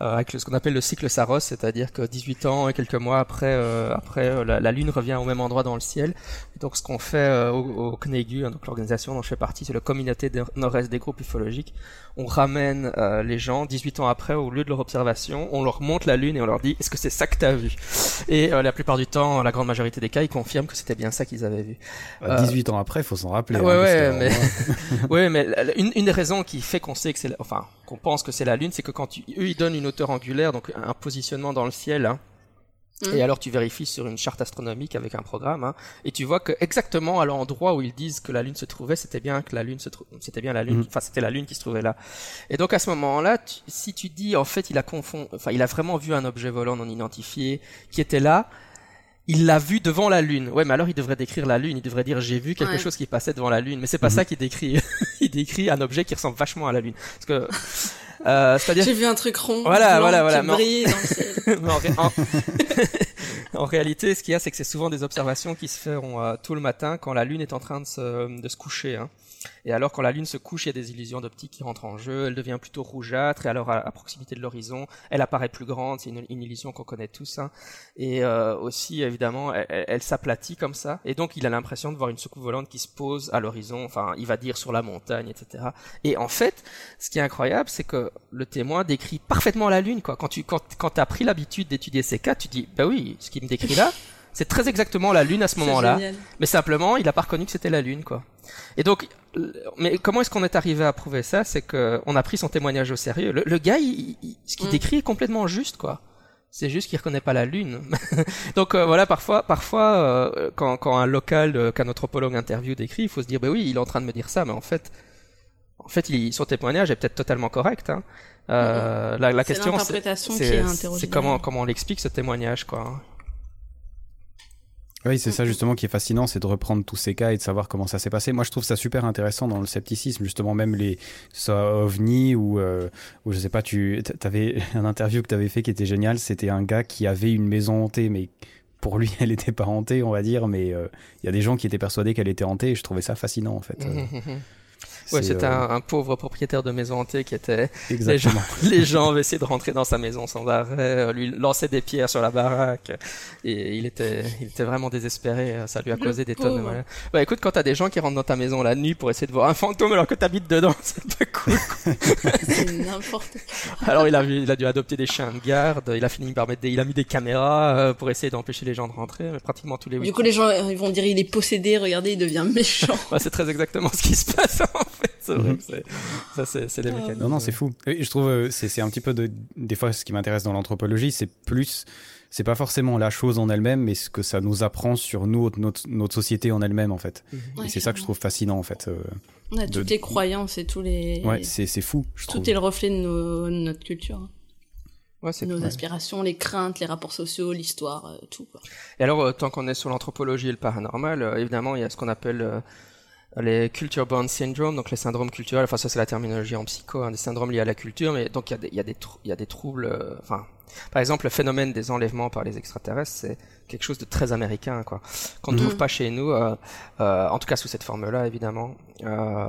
euh, avec ce qu'on appelle le cycle Saros, c'est-à-dire que 18 ans et quelques mois après, euh, après, la, la Lune revient au même endroit dans le ciel. Et donc, ce qu'on fait euh, au, au CNEGU, hein, donc l'organisation dont je fais partie, c'est la communauté de- nord-est des groupes ufologiques. On ramène euh, les gens 18 ans après au lieu de leur observation, on leur montre la Lune et on leur dit est-ce que c'est ça que t'as vu? Et euh, la plupart du temps, la grande majorité des cas, ils confirment que c'était bien ça qu'ils avaient vu. Bah, 18 ans après, faut s'en rappeler. Ah hein, ouais, parce ouais, mais- Oui, mais une, une des raisons qui fait qu'on sait que c'est, la- enfin, qu'on pense que c'est la Lune, c'est que quand tu, eux ils donnent une hauteur angulaire, donc un positionnement dans le ciel, hein. Et alors tu vérifies sur une charte astronomique avec un programme, hein, et tu vois que exactement à l'endroit où ils disent que la Lune se trouvait, c'était bien que la Lune se trou- c'était bien la Lune, Mhm. enfin c'était la Lune qui se trouvait là. Et donc à ce moment-là, tu- si tu dis en fait il a confond, enfin il a vraiment vu un objet volant non identifié qui était là. Il l'a vu devant la lune. Ouais, mais alors il devrait décrire la lune. Il devrait dire j'ai vu quelque Ouais. chose qui passait devant la lune. Mais c'est pas Mhm. ça qu'il décrit. il décrit un objet qui ressemble vachement à la lune. Parce que, euh, c'est-à-dire J'ai vu un truc rond. Voilà, blanc, voilà, voilà, Qui mais en- brille dans le ciel. En, ré- en- en réalité, ce qu'il y a, c'est que c'est souvent des observations qui se feront euh, tôt le matin quand la Lune est en train de se, de se coucher. Hein. Et alors, quand la Lune se couche, il y a des illusions d'optique qui rentrent en jeu. Elle devient plutôt rougeâtre. Et alors, à, proximité de l'horizon, elle apparaît plus grande. C'est une, illusion qu'on connaît tous. Hein. Et euh, aussi, évidemment, elle s'aplatit comme ça. Et donc, il a l'impression de voir une soucoupe volante qui se pose à l'horizon. Enfin, il va dire sur la montagne, etc. Et en fait, ce qui est incroyable, c'est que le témoin décrit parfaitement la Lune. Quoi. Quand tu quand, quand as pris l'habitude d'étudier ces cas, tu dis, bah oui, ce qu'il me décrit là, c'est très exactement la Lune à ce moment-là. Mais simplement, il a pas reconnu que c'était la Lune, quoi. Et donc, euh, mais comment est-ce qu'on est arrivé à prouver ça? C'est que on a pris son témoignage au sérieux. Le, le gars, il- il- ce qu'il Mm. décrit est complètement juste, quoi. C'est juste qu'il reconnaît pas la lune. Donc euh, voilà, parfois, parfois, euh, quand, quand un local euh, qu'un anthropologue interview décrit, il faut se dire, bah oui, il est en train de me dire ça, mais en fait, en fait, il, son témoignage est peut-être totalement correct. Hein. Euh, la, la C'est question, c'est comment comment on l'explique ce témoignage, quoi. Oui, c'est ça justement qui est fascinant, c'est de reprendre tous ces cas et de savoir comment ça s'est passé. Moi, je trouve ça super intéressant dans le scepticisme, justement, même les, soit OVNI ou, euh, ou je sais pas, tu avais un interview que tu avais fait qui était génial. C'était un gars qui avait une maison hantée, mais pour lui, elle n'était pas hantée, on va dire, mais euh, il y a des gens qui étaient persuadés qu'elle était hantée et je trouvais ça fascinant, en fait. Ouais, c'était euh, un, un pauvre propriétaire de maison hantée qui était. Les gens, les gens avaient essayé de rentrer dans sa maison sans arrêt, euh, lui lançaient des pierres sur la baraque, et il était, il était vraiment désespéré. euh, Ça lui a Le causé des tonnes de pauvre. mal. Bah écoute, quand t'as des gens qui rentrent dans ta maison la nuit pour essayer de voir un fantôme alors que t'habites dedans, c'est pas cool. C'est n'importe quoi. Alors il a, vu- il a dû adopter des chiens de garde. Il a fini par mettre des, il a mis des caméras pour essayer d'empêcher les gens de rentrer. mais Pratiquement tous les Du week-ends. coup, les gens ils vont dire il est possédé, regardez, il devient méchant. Ouais, c'est très exactement ce qui se passe en fait. C'est vrai que c'est, ça c'est, les Ah. mécaniques. Non, non, c'est fou. Et je trouve, euh, c'est c'est un petit peu de, des fois, ce qui m'intéresse dans l'anthropologie, c'est plus, c'est pas forcément la chose en elle-même, mais ce que ça nous apprend sur nous, notre, notre société en elle-même, en fait. Ouais, et c'est ça que je trouve fascinant, en fait. euh. Ouais, de- toutes les croyances et tous les. Ouais, c'est c'est fou, je trouve. Tout est le reflet de, nos- de notre culture. hein. Ouais, c'est Nos aspirations, les craintes, les rapports sociaux, l'histoire, euh, tout. Quoi. Et alors, euh, tant qu'on est sur l'anthropologie et le paranormal, euh, évidemment, il y a ce qu'on appelle euh, les culture bound syndrome, donc les syndromes culturels. Enfin, ça c'est la terminologie en psycho, hein, des syndromes liés à la culture. Mais donc il y a des, il y a des troubles. euh, Enfin, par exemple, le phénomène des enlèvements par les extraterrestres, c'est quelque chose de très américain, quoi, qu'on ne Mhm. trouve pas chez nous. euh, euh, en tout cas, sous cette forme-là, évidemment. Euh,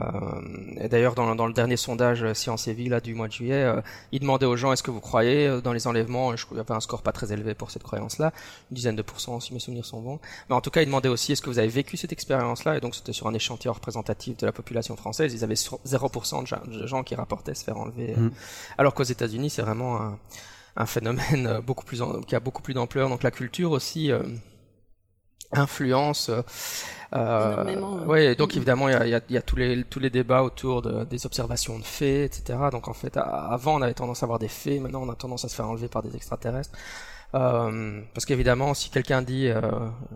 et d'ailleurs, dans, dans le dernier sondage euh, Science et Vie là du mois de juillet, euh, il demandait aux gens est-ce que vous croyez euh, dans les enlèvements? Et je- Il y avait un score pas très élevé pour cette croyance-là, une dizaine de pourcents si mes souvenirs sont bons. Mais en tout cas, il demandait aussi est-ce que vous avez vécu cette expérience-là? Et donc, c'était sur un échantillon représentatif de la population française. Ils avaient sur- 0% de gens- qui rapportaient se faire enlever. Mhm. Alors qu'aux États-Unis, c'est vraiment un, un phénomène euh, beaucoup plus en- qui a beaucoup plus d'ampleur. Donc, la culture aussi. euh, influence euh, ouais. donc évidemment il y a, il y a- il y a tous les tous les débats autour de, des observations de faits etc donc en fait avant on avait tendance à avoir des faits maintenant on a tendance à se faire enlever par des extraterrestres euh, parce qu'évidemment, si quelqu'un dit euh,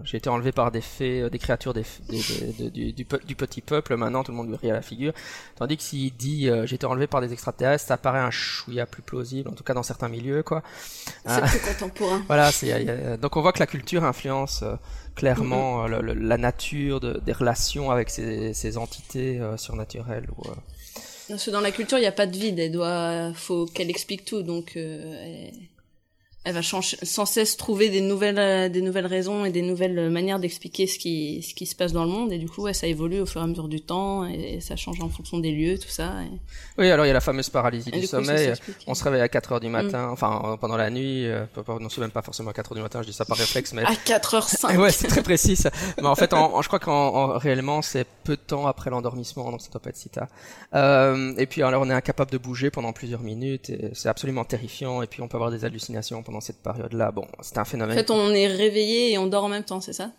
j'ai été enlevé par des fées, euh, des créatures des, f- des- des- de- du, du pe- du petit peuple, maintenant tout le monde lui rit à la figure. Tandis que s'il dit euh, j'ai été enlevé par des extraterrestres, ça paraît un chouïa plus plausible, en tout cas dans certains milieux, quoi. C'est Ah. plus contemporain. Voilà, y a- y a- donc on voit que la culture influence euh, clairement euh, le- le- la nature de- des relations avec ces, ces entités euh, surnaturelles. Ou, euh, Parce que dans la culture, il n'y a pas de vide. Elle doit, faut qu'elle explique tout. Donc, euh, elle- elle va sans cesse trouver des nouvelles, euh, des nouvelles raisons et des nouvelles manières d'expliquer ce qui, ce qui se passe dans le monde. Et du coup, ouais, ça évolue au fur et à mesure du temps et, ça change en fonction des lieux, tout ça. Et... Oui, alors il y a la fameuse paralysie du, sommeil. On se réveille à 4 heures du matin, mm. enfin euh, pendant la nuit. Euh, non, c'est même pas forcément à 4 heures du matin. Je dis ça par réflexe, mais à 4 h 5 ouais, c'est très précis. Ça. mais en fait, en, je crois qu'en réellement, c'est peu de temps après l'endormissement, donc ça doit pas être si tard. Euh, et puis alors, on est incapable de bouger pendant plusieurs minutes. C'est absolument terrifiant. Et puis on peut avoir des hallucinations pendant cette période-là bon, c'est un phénomène. En fait, on est réveillé et on dort en même temps, c'est ça?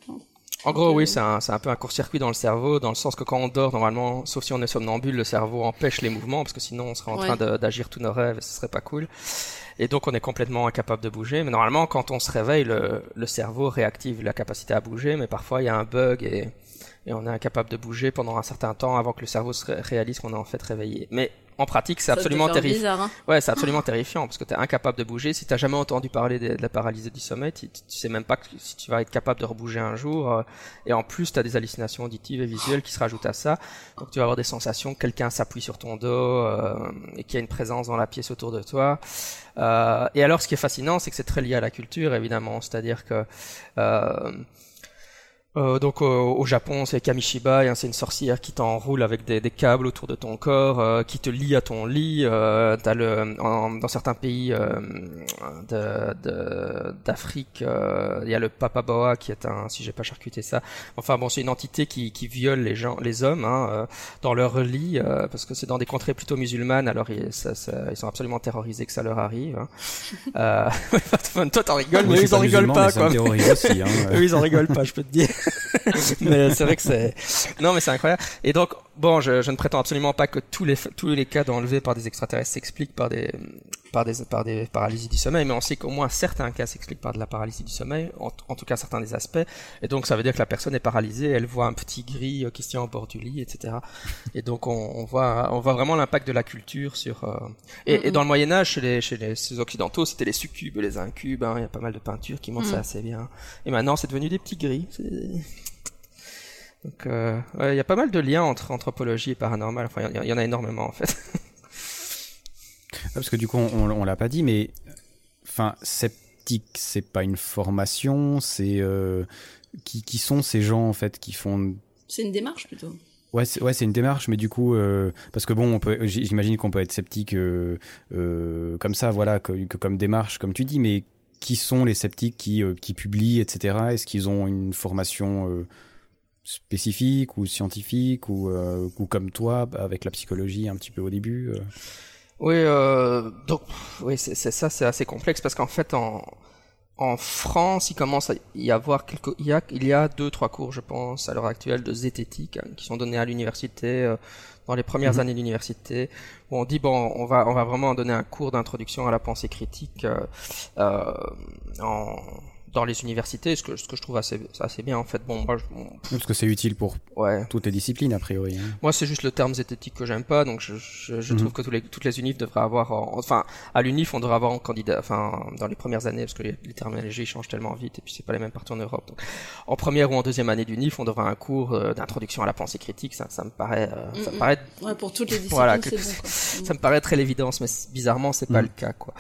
En gros, oui, c'est un, un, peu un court-circuit dans le cerveau, dans le sens que quand on dort, normalement, sauf si on est somnambule, le cerveau empêche les mouvements, parce que sinon on serait en train d'agir tous nos rêves et ce serait pas cool. Et donc on est complètement incapable de bouger. Mais normalement, quand on se réveille, le, le cerveau réactive la capacité à bouger, mais parfois il y a un bug et, et on est incapable de bouger pendant un certain temps avant que le cerveau se réalise qu'on est en fait réveillé. Mais en pratique, c'est absolument terrifiant. Hein. Ouais, c'est absolument terrifiant parce que tu es incapable de bouger. Si tu jamais entendu parler de, la paralysie du sommeil, tu, sais même pas si tu vas être capable de rebouger un jour. Euh, et en plus, tu as des hallucinations auditives et visuelles qui se rajoutent à ça. Donc tu vas avoir des sensations que quelqu'un s'appuie sur ton dos euh, et qu'il y a une présence dans la pièce autour de toi. Euh, et alors, ce qui est fascinant, c'est que c'est très lié à la culture, évidemment. C'est-à-dire que euh, euh, donc au Japon, c'est Kamishiba, hein, c'est une sorcière qui t'enroule avec des, des, câbles autour de ton corps, euh, qui te lie à ton lit. Euh, as le, dans certains pays euh, d'Afrique, il y a le Papa Boa qui est un, si j'ai pas charcuté ça. Enfin bon, c'est une entité qui, qui viole les gens, les hommes, hein, dans leur lit, parce que c'est dans des contrées plutôt musulmanes. Alors ils, ça, ça, ils sont absolument terrorisés que ça leur arrive. Hein. toi t'en rigoles, mais ils en rigolent pas. Quoi. Aussi, hein, eux ils en rigolent pas, je peux te dire. Mais c'est vrai que c'est non mais c'est incroyable. Et donc bon je, je, ne prétends absolument pas que tous les tous les cas d'enlevés par des extraterrestres s'expliquent par des par des par des paralysies du sommeil mais on sait qu'au moins certains cas s'expliquent par de la paralysie du sommeil en, en, tout cas certains des aspects et donc ça veut dire que la personne est paralysée elle voit un petit gris euh, qui se tient au bord du lit etc et donc on, on voit on voit vraiment l'impact de la culture sur euh, et, et, dans le Moyen Âge chez les chez les, occidentaux c'était les succubes les incubes hein. il y a pas mal de peintures qui montrent ça mm. assez bien et maintenant c'est devenu des petits gris donc, euh, il y a pas mal de liens entre anthropologie et paranormal. Enfin, il y, en a énormément en fait. parce que du coup, on, on l'a pas dit, mais enfin, sceptique, c'est pas une formation. C'est euh, qui, qui sont ces gens en fait qui font. C'est une démarche plutôt. Ouais, c'est ouais, une démarche, mais du coup, euh, parce que bon, on peut, j'imagine qu'on peut être sceptique euh, euh, comme ça, voilà, que, que, comme démarche, comme tu dis, mais qui sont les sceptiques qui, euh, qui publient, etc. Est-ce qu'ils ont une formation euh, spécifique ou scientifique ou, euh, ou comme toi avec la psychologie un petit peu au début euh? Oui, euh, donc oui, c'est ça, c'est assez complexe parce qu'en fait en en France, il commence à y avoir quelques, il y a, il y a deux, trois cours, je pense, à l'heure actuelle, de zététique, hein, qui sont donnés à l'université, dans les premières mhm. années d'université, où on dit, bon, on va, on va vraiment donner un cours d'introduction à la pensée critique, euh, en, dans les universités, ce que, ce que je trouve assez, assez bien en fait. Bon, moi, Parce que c'est utile pour ouais. toutes les disciplines a priori. Hein. Moi, c'est juste le terme zététique que j'aime pas, donc je, je, je mhm. trouve que tous les, toutes les unifs devraient avoir, enfin, à l'unif, on devrait avoir un candidat, enfin, dans les premières années, parce que les, les terminologies changent tellement vite, et puis c'est pas les mêmes partout en Europe. Donc, en première ou en deuxième année d'unif, on devrait avoir un cours euh, d'introduction à la pensée critique, ça, ça me paraît, euh, ça me paraît. Ouais, pour toutes les disciplines, voilà, c'est bon, quoi. Ça me paraît très l'évidence, mais bizarrement, c'est pas mhm. le cas, quoi.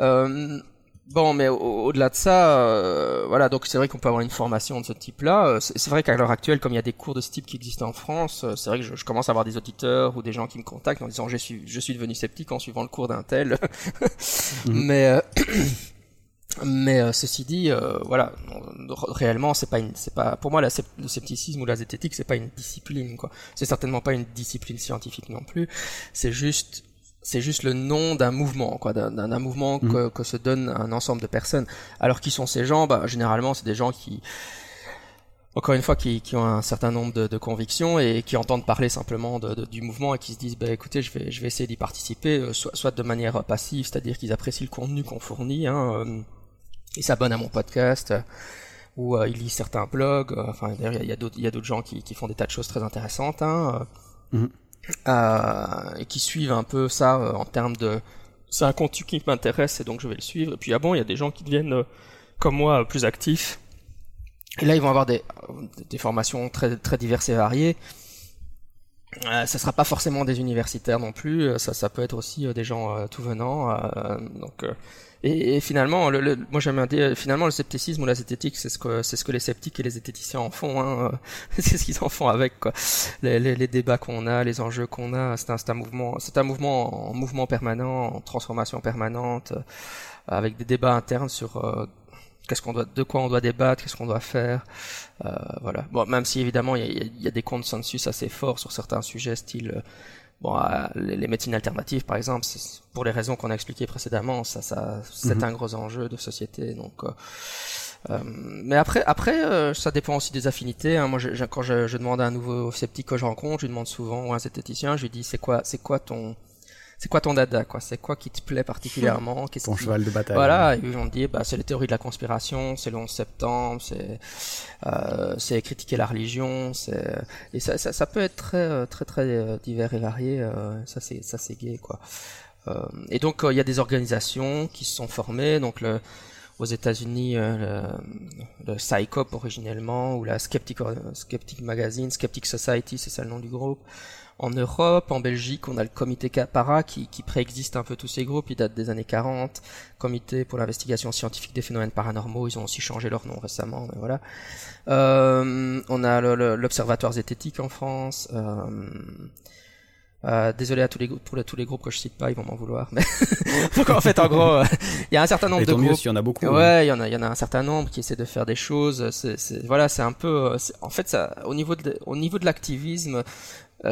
Euh, Bon, mais au-delà de ça, euh, voilà, donc c'est vrai qu'on peut avoir une formation de ce type-là. Euh, c'est vrai qu'à l'heure actuelle, comme il y a des cours de ce type qui existent en France, euh, c'est vrai que je, commence à avoir des auditeurs ou des gens qui me contactent en disant je suis, je suis devenu sceptique en suivant le cours d'un tel. Mhm. Mais mais ceci dit, voilà, réellement, c'est pas une, c'est pas, pour moi, la, le scepticisme ou la zététique, c'est pas une discipline, quoi. C'est certainement pas une discipline scientifique non plus. C'est juste c'est juste le nom d'un mouvement, quoi, d'un mouvement mm. que, que, se donne un ensemble de personnes. Alors qui sont ces gens? Bah généralement c'est des gens qui, encore une fois, qui, qui ont un certain nombre de, de, convictions et qui entendent parler simplement de, du mouvement et qui se disent bah écoutez je vais je vais essayer d'y participer, euh, soit, soit de manière passive, c'est-à-dire qu'ils apprécient le contenu qu'on fournit, hein, euh, ils s'abonnent à mon podcast. ou euh, ils lisent certains blogs, enfin d'ailleurs il y a, d'autres il y a d'autres gens qui, qui font des tas de choses très intéressantes. Hein, mm euh, et qui suivent un peu ça euh, en termes de c'est un contenu qui m'intéresse et donc je vais le suivre. Et puis ah bon, il y a des gens qui deviennent euh, comme moi plus actifs. Et là, ils vont avoir des, des formations très très diverses et variées. Euh, ça sera pas forcément des universitaires non plus, ça, ça peut être aussi des gens tout venant. donc, et, et, finalement, le, le, moi j'aime dire, finalement le scepticisme ou la zététique, c'est ce que c'est ce que les sceptiques et les zététiciens en font. Hein. c'est ce qu'ils en font avec quoi. Les, les, les débats qu'on a, les enjeux qu'on a, c'est un, un mouvement, c'est un mouvement en mouvement permanent, en transformation permanente, euh, avec des débats internes sur euh, qu'est-ce qu'on doit, de quoi on doit débattre, qu'est-ce qu'on doit faire. Euh, voilà. Bon, même si évidemment il y a, y a, des consensus assez forts sur certains sujets, style Bon, euh, les, médecines alternatives, par exemple, pour les raisons qu'on a expliquées précédemment, ça, ça, c'est mhm. un gros enjeu de société. Donc, euh, euh mais après, après, euh, ça dépend aussi des affinités. Hein. Moi, je, quand je, je, demande à un nouveau sceptique que je rencontre, je lui demande souvent ou un zététicien, je lui dis c'est quoi, c'est quoi ton c'est quoi ton dada quoi? C'est quoi qui te plaît particulièrement? Qu'est-ce Ton cheval de bataille. Voilà, ils vont dire bah c'est les théories de la conspiration, c'est le 11 septembre, c'est euh, c'est critiquer la religion, c'est et ça, ça, ça peut être très très très euh, divers et varié. Euh, ça c'est ça c'est gay quoi. Euh, et donc il y a des organisations qui se sont formées, donc le aux États-Unis le, le PsyCop originellement ou la Skeptic, Skeptic Magazine, Skeptic Society, c'est ça le nom du groupe. En Europe, en Belgique, on a le comité Capara qui, qui préexiste un peu tous ces groupes, il date des années 40, comité pour l'investigation scientifique des phénomènes paranormaux, ils ont aussi changé leur nom récemment, mais voilà. Euh, on a l'Observatoire zététique en France, euh, euh, désolé à tous les pour tous les groupes que je cite pas, ils vont m'en vouloir. Mais donc en fait, en gros, il y a un certain nombre de groupes. il y en a beaucoup. Ouais, il y en a, il y en a un certain nombre qui essaient de faire des choses. C'est, voilà, c'est un peu. En fait, ça, au niveau de, au niveau de l'activisme, euh,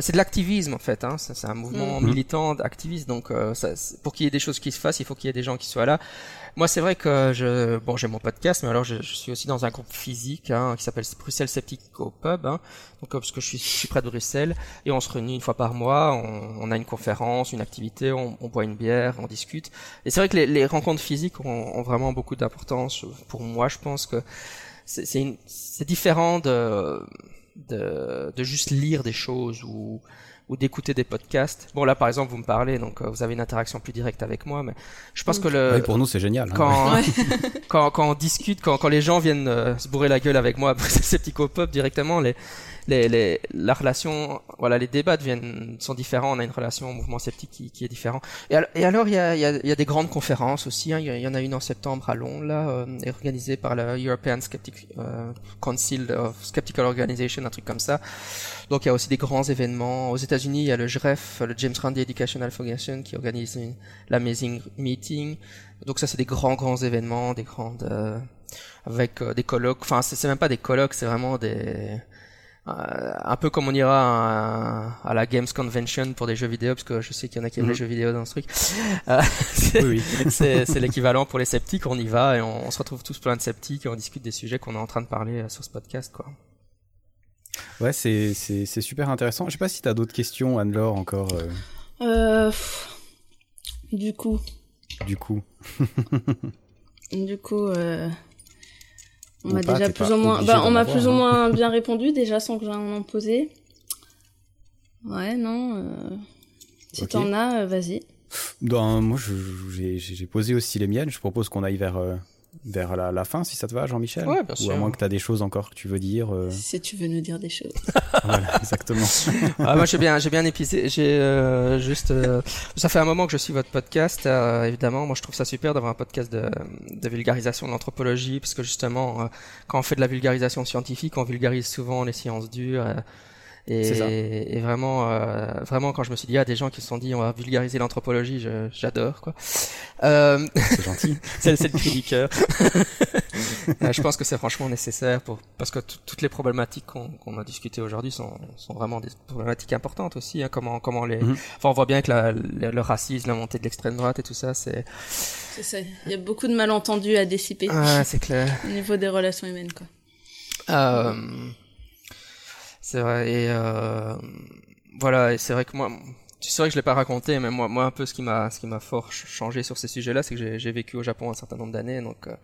c'est de l'activisme en fait, hein. c'est un mouvement mhm. militant, activiste. Donc, euh, ça, pour qu'il y ait des choses qui se fassent, il faut qu'il y ait des gens qui soient là. Moi, c'est vrai que je, bon, j'ai mon podcast, mais alors je, je, suis aussi dans un groupe physique hein, qui s'appelle Bruxelles Sceptique au Pub. Hein. Donc, euh, parce que je suis, je suis près de Bruxelles et on se réunit une fois par mois. On, on a une conférence, une activité, on, on, boit une bière, on discute. Et c'est vrai que les, les, rencontres physiques ont, ont vraiment beaucoup d'importance pour moi. Je pense que c'est différent de de, de juste lire des choses ou, ou d'écouter des podcasts. Bon là par exemple vous me parlez donc euh, vous avez une interaction plus directe avec moi mais je pense que le oui, pour nous c'est génial. Hein. Quand, quand, quand on discute quand quand les gens viennent euh, se bourrer la gueule avec moi après ces petits pop directement les les, les, la relation, voilà, les débats deviennent sont différents. On a une relation au mouvement sceptique qui, qui est différent. Et, et alors, il y a, y, a, y a des grandes conférences aussi. Hein. Il, y, en a une en septembre à Londres, là, euh, organisée par la European Skeptic euh, Council of Skeptical Organization, un truc comme ça. Donc, il y a aussi des grands événements. Aux États-Unis, il y a le JREF, le James Randi Educational Foundation, qui organise l'Amazing Meeting. Donc, ça, c'est des grands, grands événements, des grandes euh, avec euh, des colloques. Enfin, c'est même pas des colloques, c'est vraiment des un peu comme on ira à, à, la Games Convention pour des jeux vidéo, parce que je sais qu'il y en a qui aiment les mhm. jeux vidéo dans ce truc. Euh, c'est l'équivalent pour les sceptiques, on y va et on, se retrouve tous plein de sceptiques et on discute des sujets qu'on est en train de parler euh, sur ce podcast. quoi. Ouais, c'est super intéressant. Je sais pas si tu as d'autres questions, Anne-Laure, encore. Euh... Du coup. Du coup. du coup, euh... On m'a déjà plus ou moins, bah, on m'a plus ou moins bien répondu déjà sans que j'en en posé. Ouais, non. Euh... Si t'en as, euh, vas-y. Moi, j'ai posé aussi les miennes. Je propose qu'on aille vers euh, vers la, la, fin, si ça te va, Jean-Michel Ouais, bien sûr. Ou à moins que tu as des choses encore que tu veux dire. Euh... Si tu veux nous dire des choses. voilà, exactement. ah, moi, j'ai bien, j'ai bien épisé. J'ai euh, juste. Euh, ça fait un moment que je suis votre podcast, euh, évidemment. Moi, je trouve ça super d'avoir un podcast de, de vulgarisation de l'anthropologie, parce que justement, euh, quand on fait de la vulgarisation scientifique, on vulgarise souvent les sciences dures et, et vraiment, euh, vraiment, quand je me suis dit, il y a des gens qui se sont dit, on va vulgariser l'anthropologie, j'adore, quoi. Euh... C'est gentil. c'est le cri du cœur. Euh, je pense que c'est franchement nécessaire pour, parce que toutes les problématiques qu'on a discutées aujourd'hui sont, sont vraiment des problématiques importantes aussi, hein, comment, comment les, mhm. enfin, on voit bien que la, le, racisme, la montée de l'extrême droite et tout ça, c'est, c'est ça. Il y a beaucoup de malentendus à dissiper. Ah, c'est clair. Au niveau des relations humaines, quoi. Euh, c'est vrai. Et euh, voilà. Et c'est vrai que moi, c'est vrai que je l'ai pas raconté, mais moi, moi un peu ce qui m'a, ce qui m'a fort changé sur ces sujets-là, c'est que j'ai vécu au Japon un certain nombre d'années, donc euh,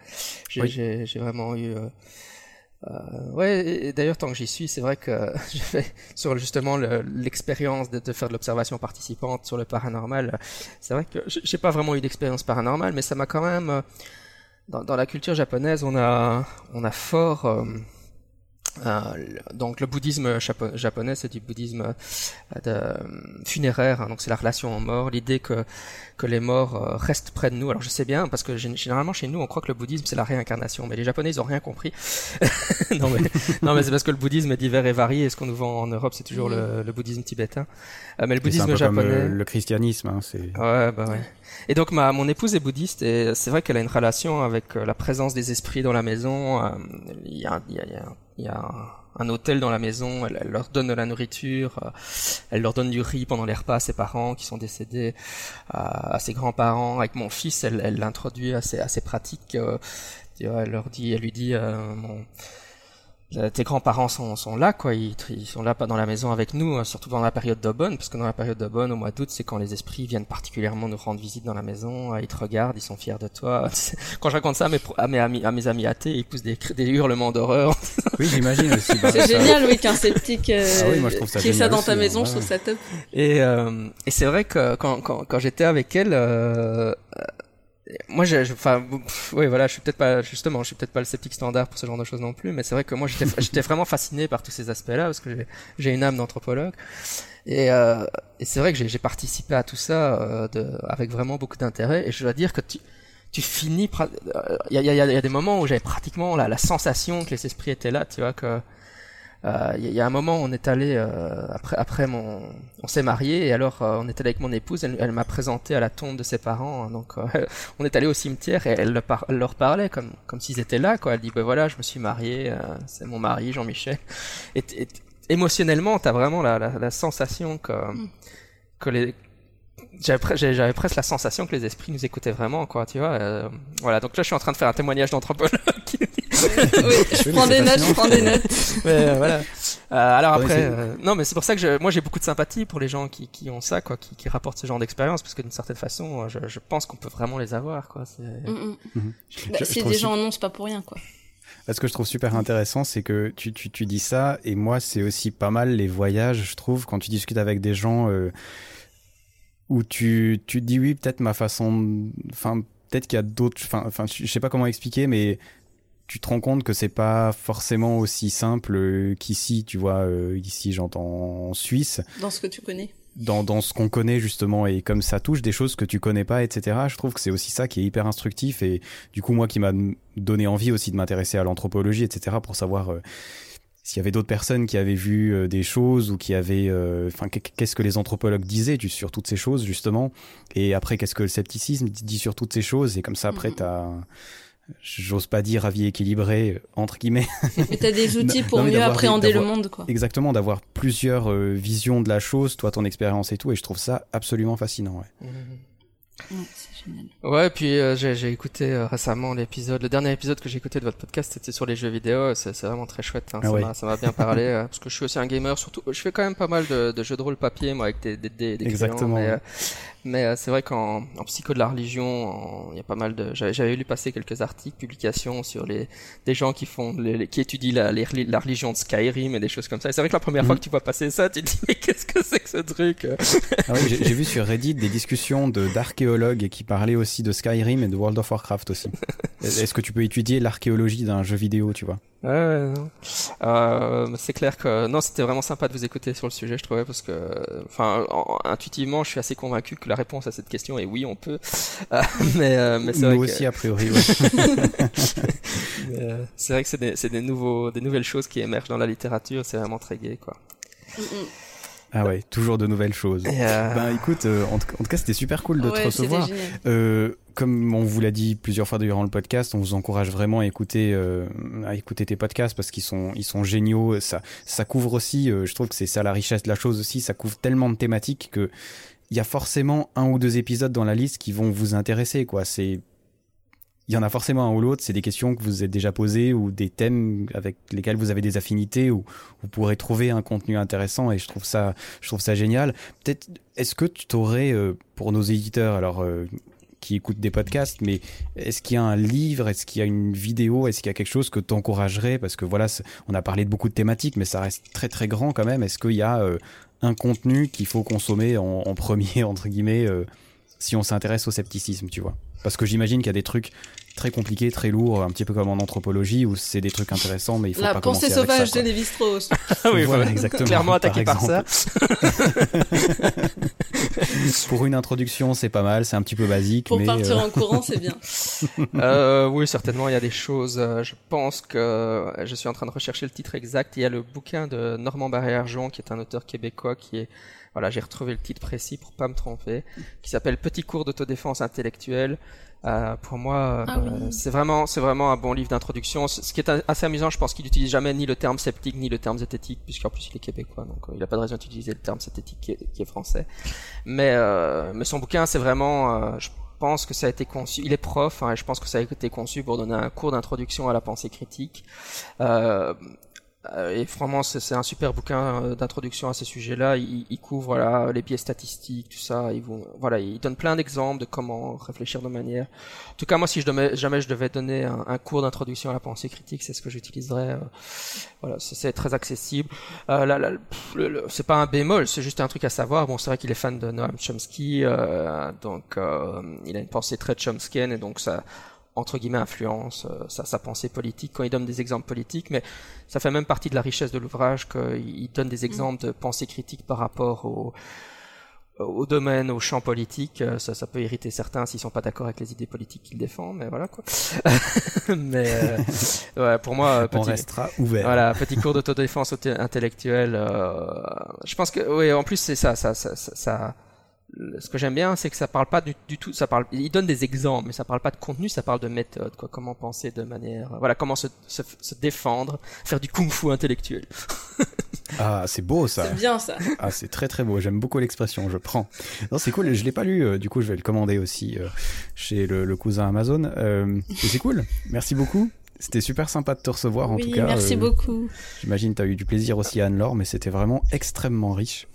j'ai vraiment eu. Euh, euh, ouais, et, d'ailleurs, tant que j'y suis, c'est vrai que j'ai fait sur justement l'expérience de, de, faire de l'observation participante sur le paranormal. C'est vrai que j'ai pas vraiment eu d'expérience paranormale, mais ça m'a quand même. Dans, dans, la culture japonaise, on a, on a fort euh, donc le bouddhisme japonais, c'est du bouddhisme euh, de, funéraire, hein, donc c'est la relation aux morts, l'idée que que les morts euh, restent près de nous. Alors je sais bien parce que généralement chez nous on croit que le bouddhisme c'est la réincarnation, mais les Japonais ils ont rien compris. non mais non mais c'est parce que le bouddhisme est divers et varié. Et ce qu'on nous vend en Europe c'est toujours le, le, bouddhisme tibétain, mais le bouddhisme japonais, le, christianisme, hein, c'est. Ouais bah ouais. Et donc ma mon épouse est bouddhiste et c'est vrai qu'elle a une relation avec la présence des esprits dans la maison. Il y a, il y a, il y a un, hôtel dans la maison, elle, leur donne de la nourriture, euh, elle leur donne du riz pendant les repas à ses parents qui sont décédés, à, ses grands-parents. Avec mon fils, elle l'introduit assez, assez pratique. Euh, elle leur dit, elle lui dit, euh, mon, tes grands-parents sont, sont là, quoi. Ils, ils, sont là pas dans la maison avec nous, hein, surtout pendant la période d'Aubonne, parce que dans la période d'Aubonne, au mois d'août, c'est quand les esprits viennent particulièrement nous rendre visite dans la maison. Euh, ils te regardent, ils sont fiers de toi. quand je raconte ça à mes, à mes amis, à mes amis athées, ils poussent des, des hurlements d'horreur. oui, j'imagine aussi. Bah, c'est génial, oui, qu'un sceptique euh, ah oui, moi, je trouve ça qui est ça dans ta maison, je trouve ça top. Et, euh, et c'est vrai que quand, quand, quand j'étais avec elle, euh, moi je enfin oui voilà je suis peut-être pas justement je suis peut-être pas le sceptique standard pour ce genre de choses non plus mais c'est vrai que moi j'étais vraiment fasciné par tous ces aspects là parce que j'ai une âme d'anthropologue. Et, euh, et c'est vrai que j'ai participé à tout ça euh, de, avec vraiment beaucoup d'intérêt. Et je dois dire que tu tu finis il y a, y, a, y a des moments où j'avais pratiquement la, la sensation que les esprits étaient là tu vois que il euh, y, a un moment, on est allé euh, après après mon, on s'est marié et alors euh, on est allé avec mon épouse. Elle, m'a présenté à la tombe de ses parents. Hein, donc on est allé au cimetière et elle, leur parlait comme comme s'ils étaient là. Quoi. Elle dit ben voilà, je me suis marié, c'est mon mari Jean-Michel. Et, et, émotionnellement, t'as vraiment la, la, la, sensation que mm. que les j'avais presque la sensation que les esprits nous écoutaient vraiment quoi tu vois voilà donc là je suis en train de faire un témoignage d'anthropologue oui, je prends des notes, je prends des notes. Mais euh, voilà. Euh, alors après, euh, non, mais c'est pour ça que je, moi j'ai beaucoup de sympathie pour les gens qui, qui ont ça, quoi, qui, qui rapportent ce genre d'expérience, parce que d'une certaine façon, je, je pense qu'on peut vraiment les avoir, quoi. C'est mm, mm. Mhm. bah, des gens en ont, c'est pas pour rien, quoi. Ce que je trouve super intéressant, c'est que tu, tu, tu dis ça, et moi, c'est aussi pas mal les voyages, je trouve, quand tu discutes avec des gens euh, où tu, tu te dis oui, peut-être ma façon, enfin, peut-être qu'il y a d'autres, enfin, enfin, je sais pas comment expliquer, mais tu te rends compte que c'est pas forcément aussi simple euh, qu'ici, tu vois, euh, ici j'entends en Suisse. Dans ce que tu connais. Dans, dans ce qu'on connaît justement et comme ça touche des choses que tu connais pas etc je trouve que c'est aussi ça qui est hyper instructif et du coup moi qui m'a donné envie aussi de m'intéresser à l'anthropologie etc pour savoir euh, s'il y avait d'autres personnes qui avaient vu des choses ou qui avaient enfin qu'est-ce que les anthropologues disaient sur toutes ces choses justement et après qu'est-ce que le scepticisme dit sur toutes ces choses et comme ça après mm-hmm. tu as j'ose pas dire avis équilibré entre guillemets. Mais t'as des outils pour mieux appréhender le monde, quoi. Exactement, d'avoir plusieurs euh, visions de la chose, toi ton expérience et tout, et je trouve ça absolument fascinant. Ouais. Mmh. Ouais, puis euh, j'ai écouté euh, récemment l'épisode, le dernier épisode que j'ai écouté de votre podcast, c'était sur les jeux vidéo. C'est vraiment très chouette. Hein, ah ça m'a bien parlé parce que je suis aussi un gamer. Surtout, je fais quand même pas mal de, de jeux de rôle papier, moi, avec des des, des, des Exactement. mais, mais euh, c'est vrai qu'en en psycho de la religion, il y a pas mal de. J'avais lu passer quelques articles, publications sur les des gens qui font, les, qui étudient la, la religion de Skyrim et des choses comme ça. Et c'est vrai que la première fois mhm. que tu vois passer ça, tu te dis mais qu'est-ce que c'est que ce truc ah oui, J'ai vu sur Reddit des discussions de d'archéologues qui parlaient aussi de Skyrim et de World of Warcraft aussi. Est-ce que tu peux étudier l'archéologie d'un jeu vidéo, tu vois? Ouais, euh, c'est clair que non, c'était vraiment sympa de vous écouter sur le sujet, je trouvais, parce que, enfin, intuitivement, je suis assez convaincu que la réponse à cette question est oui, on peut. Euh, mais, euh, mais c'est vrai aussi a priori. Euh, c'est vrai que c'est des, c'est des nouveaux, des nouvelles choses qui émergent dans la littérature. C'est vraiment très gai, quoi. Mm, mm. Ah ouais, toujours de nouvelles choses. Euh... Ben écoute, euh, en, tout, cas, c'était super cool de te recevoir. Euh, comme on vous l'a dit plusieurs fois durant le podcast, on vous encourage vraiment à écouter, euh, à écouter tes podcasts parce qu'ils sont, ils sont géniaux. Ça, ça couvre aussi. Euh, je trouve que c'est ça la richesse de la chose aussi. Ça couvre tellement de thématiques que il y a forcément un ou deux épisodes dans la liste qui vont vous intéresser. Quoi, c'est il y en a forcément un ou l'autre. C'est des questions que vous êtes déjà posées ou des thèmes avec lesquels vous avez des affinités ou vous pourrez trouver un contenu intéressant et je trouve ça, je trouve ça génial. Peut-être, est-ce que tu t'aurais, euh, pour nos éditeurs, alors, euh, qui écoutent des podcasts, mais est-ce qu'il y a un livre, est-ce qu'il y a une vidéo, est-ce qu'il y a quelque chose que tu encouragerais Parce que voilà, on a parlé de beaucoup de thématiques, mais ça reste très très grand quand même. Est-ce qu'il y a euh, un contenu qu'il faut consommer en, en, premier, entre guillemets, si on s'intéresse au scepticisme, tu vois Parce que j'imagine qu'il y a des trucs très compliqué, très lourd, un petit peu comme en anthropologie où c'est des trucs intéressants, mais il faut La pas pensée commencer avec sauvage ça, de Lévi-Strauss. Ah oui, Voilà, exactement, Clairement attaqué par, ça. Pour une introduction, c'est pas mal, c'est un petit peu basique, Pour mais partir euh, en courant, c'est bien. Euh, oui, certainement, il y a des choses. euh, je pense que je suis en train de rechercher le titre exact. Il y a le bouquin de Normand Barré-Argent, qui est un auteur québécois, qui est voilà, j'ai retrouvé le titre précis pour pas me tromper, qui s'appelle Petit cours d'autodéfense intellectuelle. Euh, pour moi, Ah euh, oui. c'est vraiment, c'est vraiment un bon livre d'introduction. Ce qui est assez amusant, je pense qu'il n'utilise jamais ni le terme sceptique ni le terme zététique, puisqu'en plus il est québécois, donc euh, il n'a pas de raison d'utiliser le terme zététique qui est, qui est français. Mais, euh, mais son bouquin, c'est vraiment, euh, je pense que ça a été conçu. Il est prof, hein, et je pense que ça a été conçu pour donner un cours d'introduction à la pensée critique. Euh, et vraiment, c'est un super bouquin euh, d'introduction à ces sujets-là. Il, il couvre voilà les biais statistiques, tout ça. Il vous, voilà, il donne plein d'exemples de comment réfléchir de manière. En tout cas, moi, si jamais je devais donner un, un cours d'introduction à la pensée critique, c'est ce que j'utiliserais. euh, voilà, c'est très accessible. Euh, c'est pas un bémol, c'est juste un truc à savoir. Bon, c'est vrai qu'il est fan de Noam Chomsky, euh, donc euh, il a une pensée très chomskienne et donc ça entre guillemets influence euh, sa, sa pensée politique quand il donne des exemples politiques, mais ça fait même partie de la richesse de l'ouvrage qu'il il donne des exemples de pensée critique par rapport au, au domaine, au champ politique. Euh, Ça, ça peut irriter certains s'ils sont pas d'accord avec les idées politiques qu'il défend, mais voilà quoi. mais euh, ouais, pour moi, euh, on petit, restera ouvert. voilà, petit cours d'autodéfense auto- intellectuelle. euh, je pense que, oui, en plus c'est ça, ça, ça, ça, ça- ce que j'aime bien, c'est que ça parle pas du, du tout, ça parle, il donne des exemples, mais ça parle pas de contenu, ça parle de méthode, quoi, comment penser de manière, voilà, comment se, se, se défendre, faire du kung-fu intellectuel. Ah, c'est beau ça. C'est bien ça. Ah, c'est très très beau. J'aime beaucoup l'expression. Je prends. Non, c'est cool. Je l'ai pas lu. euh, du coup, je vais le commander aussi euh, chez le, le cousin Amazon. Euh, c'est cool. Merci beaucoup. C'était super sympa de te recevoir en oui, tout cas. merci Euh, beaucoup. J'imagine tu as eu du plaisir aussi à Anne-Laure, mais c'était vraiment extrêmement riche.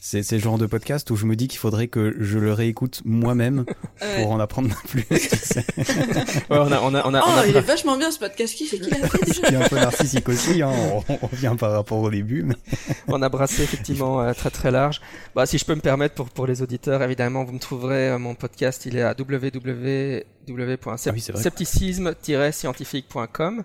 C'est c'est le genre de podcast où je me dis qu'il faudrait que je le réécoute moi-même Ouais. pour en apprendre plus. on a, on a, on a, Oh, on a- il est vachement bien ce podcast. Qui c'est qui l'a fait déjà Je suis un peu narcissique aussi. Hein. On, on revient par rapport au début. Mais... on a brassé effectivement euh, très très large. Bah, si je peux me permettre pour, pour les auditeurs, évidemment, vous me trouverez euh, mon podcast, il est à Ah www.scepticisme-scientifique.com.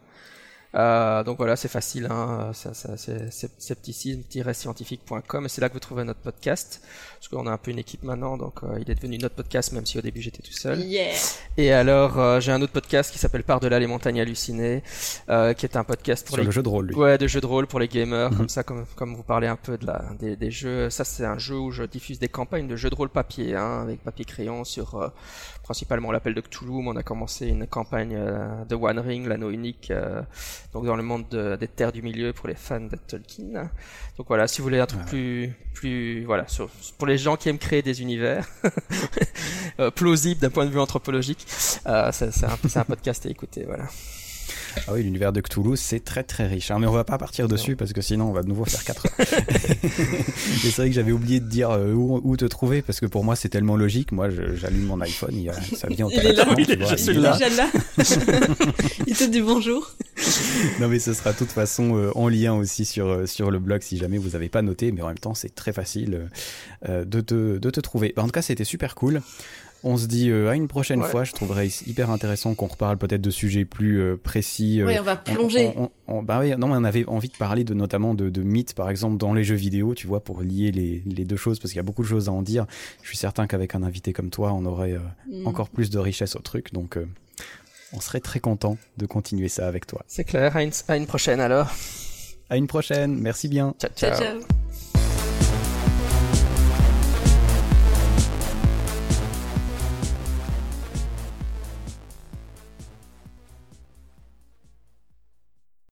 Euh, donc voilà, c'est facile, hein, ça, ça, c'est c'est scepticisme-scientifique.com et c'est là que vous trouverez notre podcast. Parce qu'on a un peu une équipe maintenant, donc euh, il est devenu notre podcast, même si au début j'étais tout seul. Yeah. Et alors, euh, j'ai un autre podcast qui s'appelle Par-delà les montagnes hallucinées, euh, qui est un podcast pour Sur les le jeu de rôle, lui. Ouais, de jeux de rôle pour les gamers, Mhm. comme ça, comme, comme vous parlez un peu de la, des, des jeux. Ça, c'est un jeu où je diffuse des campagnes de jeux de rôle papier, hein, avec papier crayon sur euh, principalement l'appel de Cthulhu. mais On a commencé une campagne euh, de One Ring, l'anneau unique, euh, donc dans le monde de- des terres du milieu pour les fans de Tolkien. Donc voilà, si vous voulez un truc Ouais. plus, plus, voilà, sur- pour les gens qui aiment créer des univers euh, plausibles d'un point de vue anthropologique, euh, c'est un, c'est un podcast à écouter. Voilà. Ah oui, l'univers de Cthulhu, c'est très très riche. hein, mais on va pas partir dessus parce que sinon on va de nouveau faire 4 heures. Et c'est vrai que j'avais oublié de dire euh, où, où te trouver parce que pour moi c'est tellement logique. Moi j'allume mon iPhone, il y a- ça vient Il est là. Il est- il là. déjà là. il te dit bonjour. Non mais ce sera de toute façon euh, en lien aussi sur, euh, sur le blog si jamais vous n'avez pas noté, mais en même temps c'est très facile euh, de, te, de te trouver. Bah, en tout cas c'était super cool. On se dit euh, à une prochaine Ouais. fois, je trouverais hyper intéressant qu'on reparle peut-être de sujets plus euh, précis. euh, Oui, on va on- plonger. on- on- on- bah oui, non, mais on avait envie de parler de notamment de, de mythes, par exemple, dans les jeux vidéo, tu vois, pour lier les, les deux choses, parce qu'il y a beaucoup de choses à en dire. Je suis certain qu'avec un invité comme toi, on aurait euh, Mm. encore plus de richesse au truc, donc euh, on serait très content de continuer ça avec toi. C'est clair. À une, à une prochaine alors. À une prochaine, merci bien. ciao. Ciao, ciao. ciao.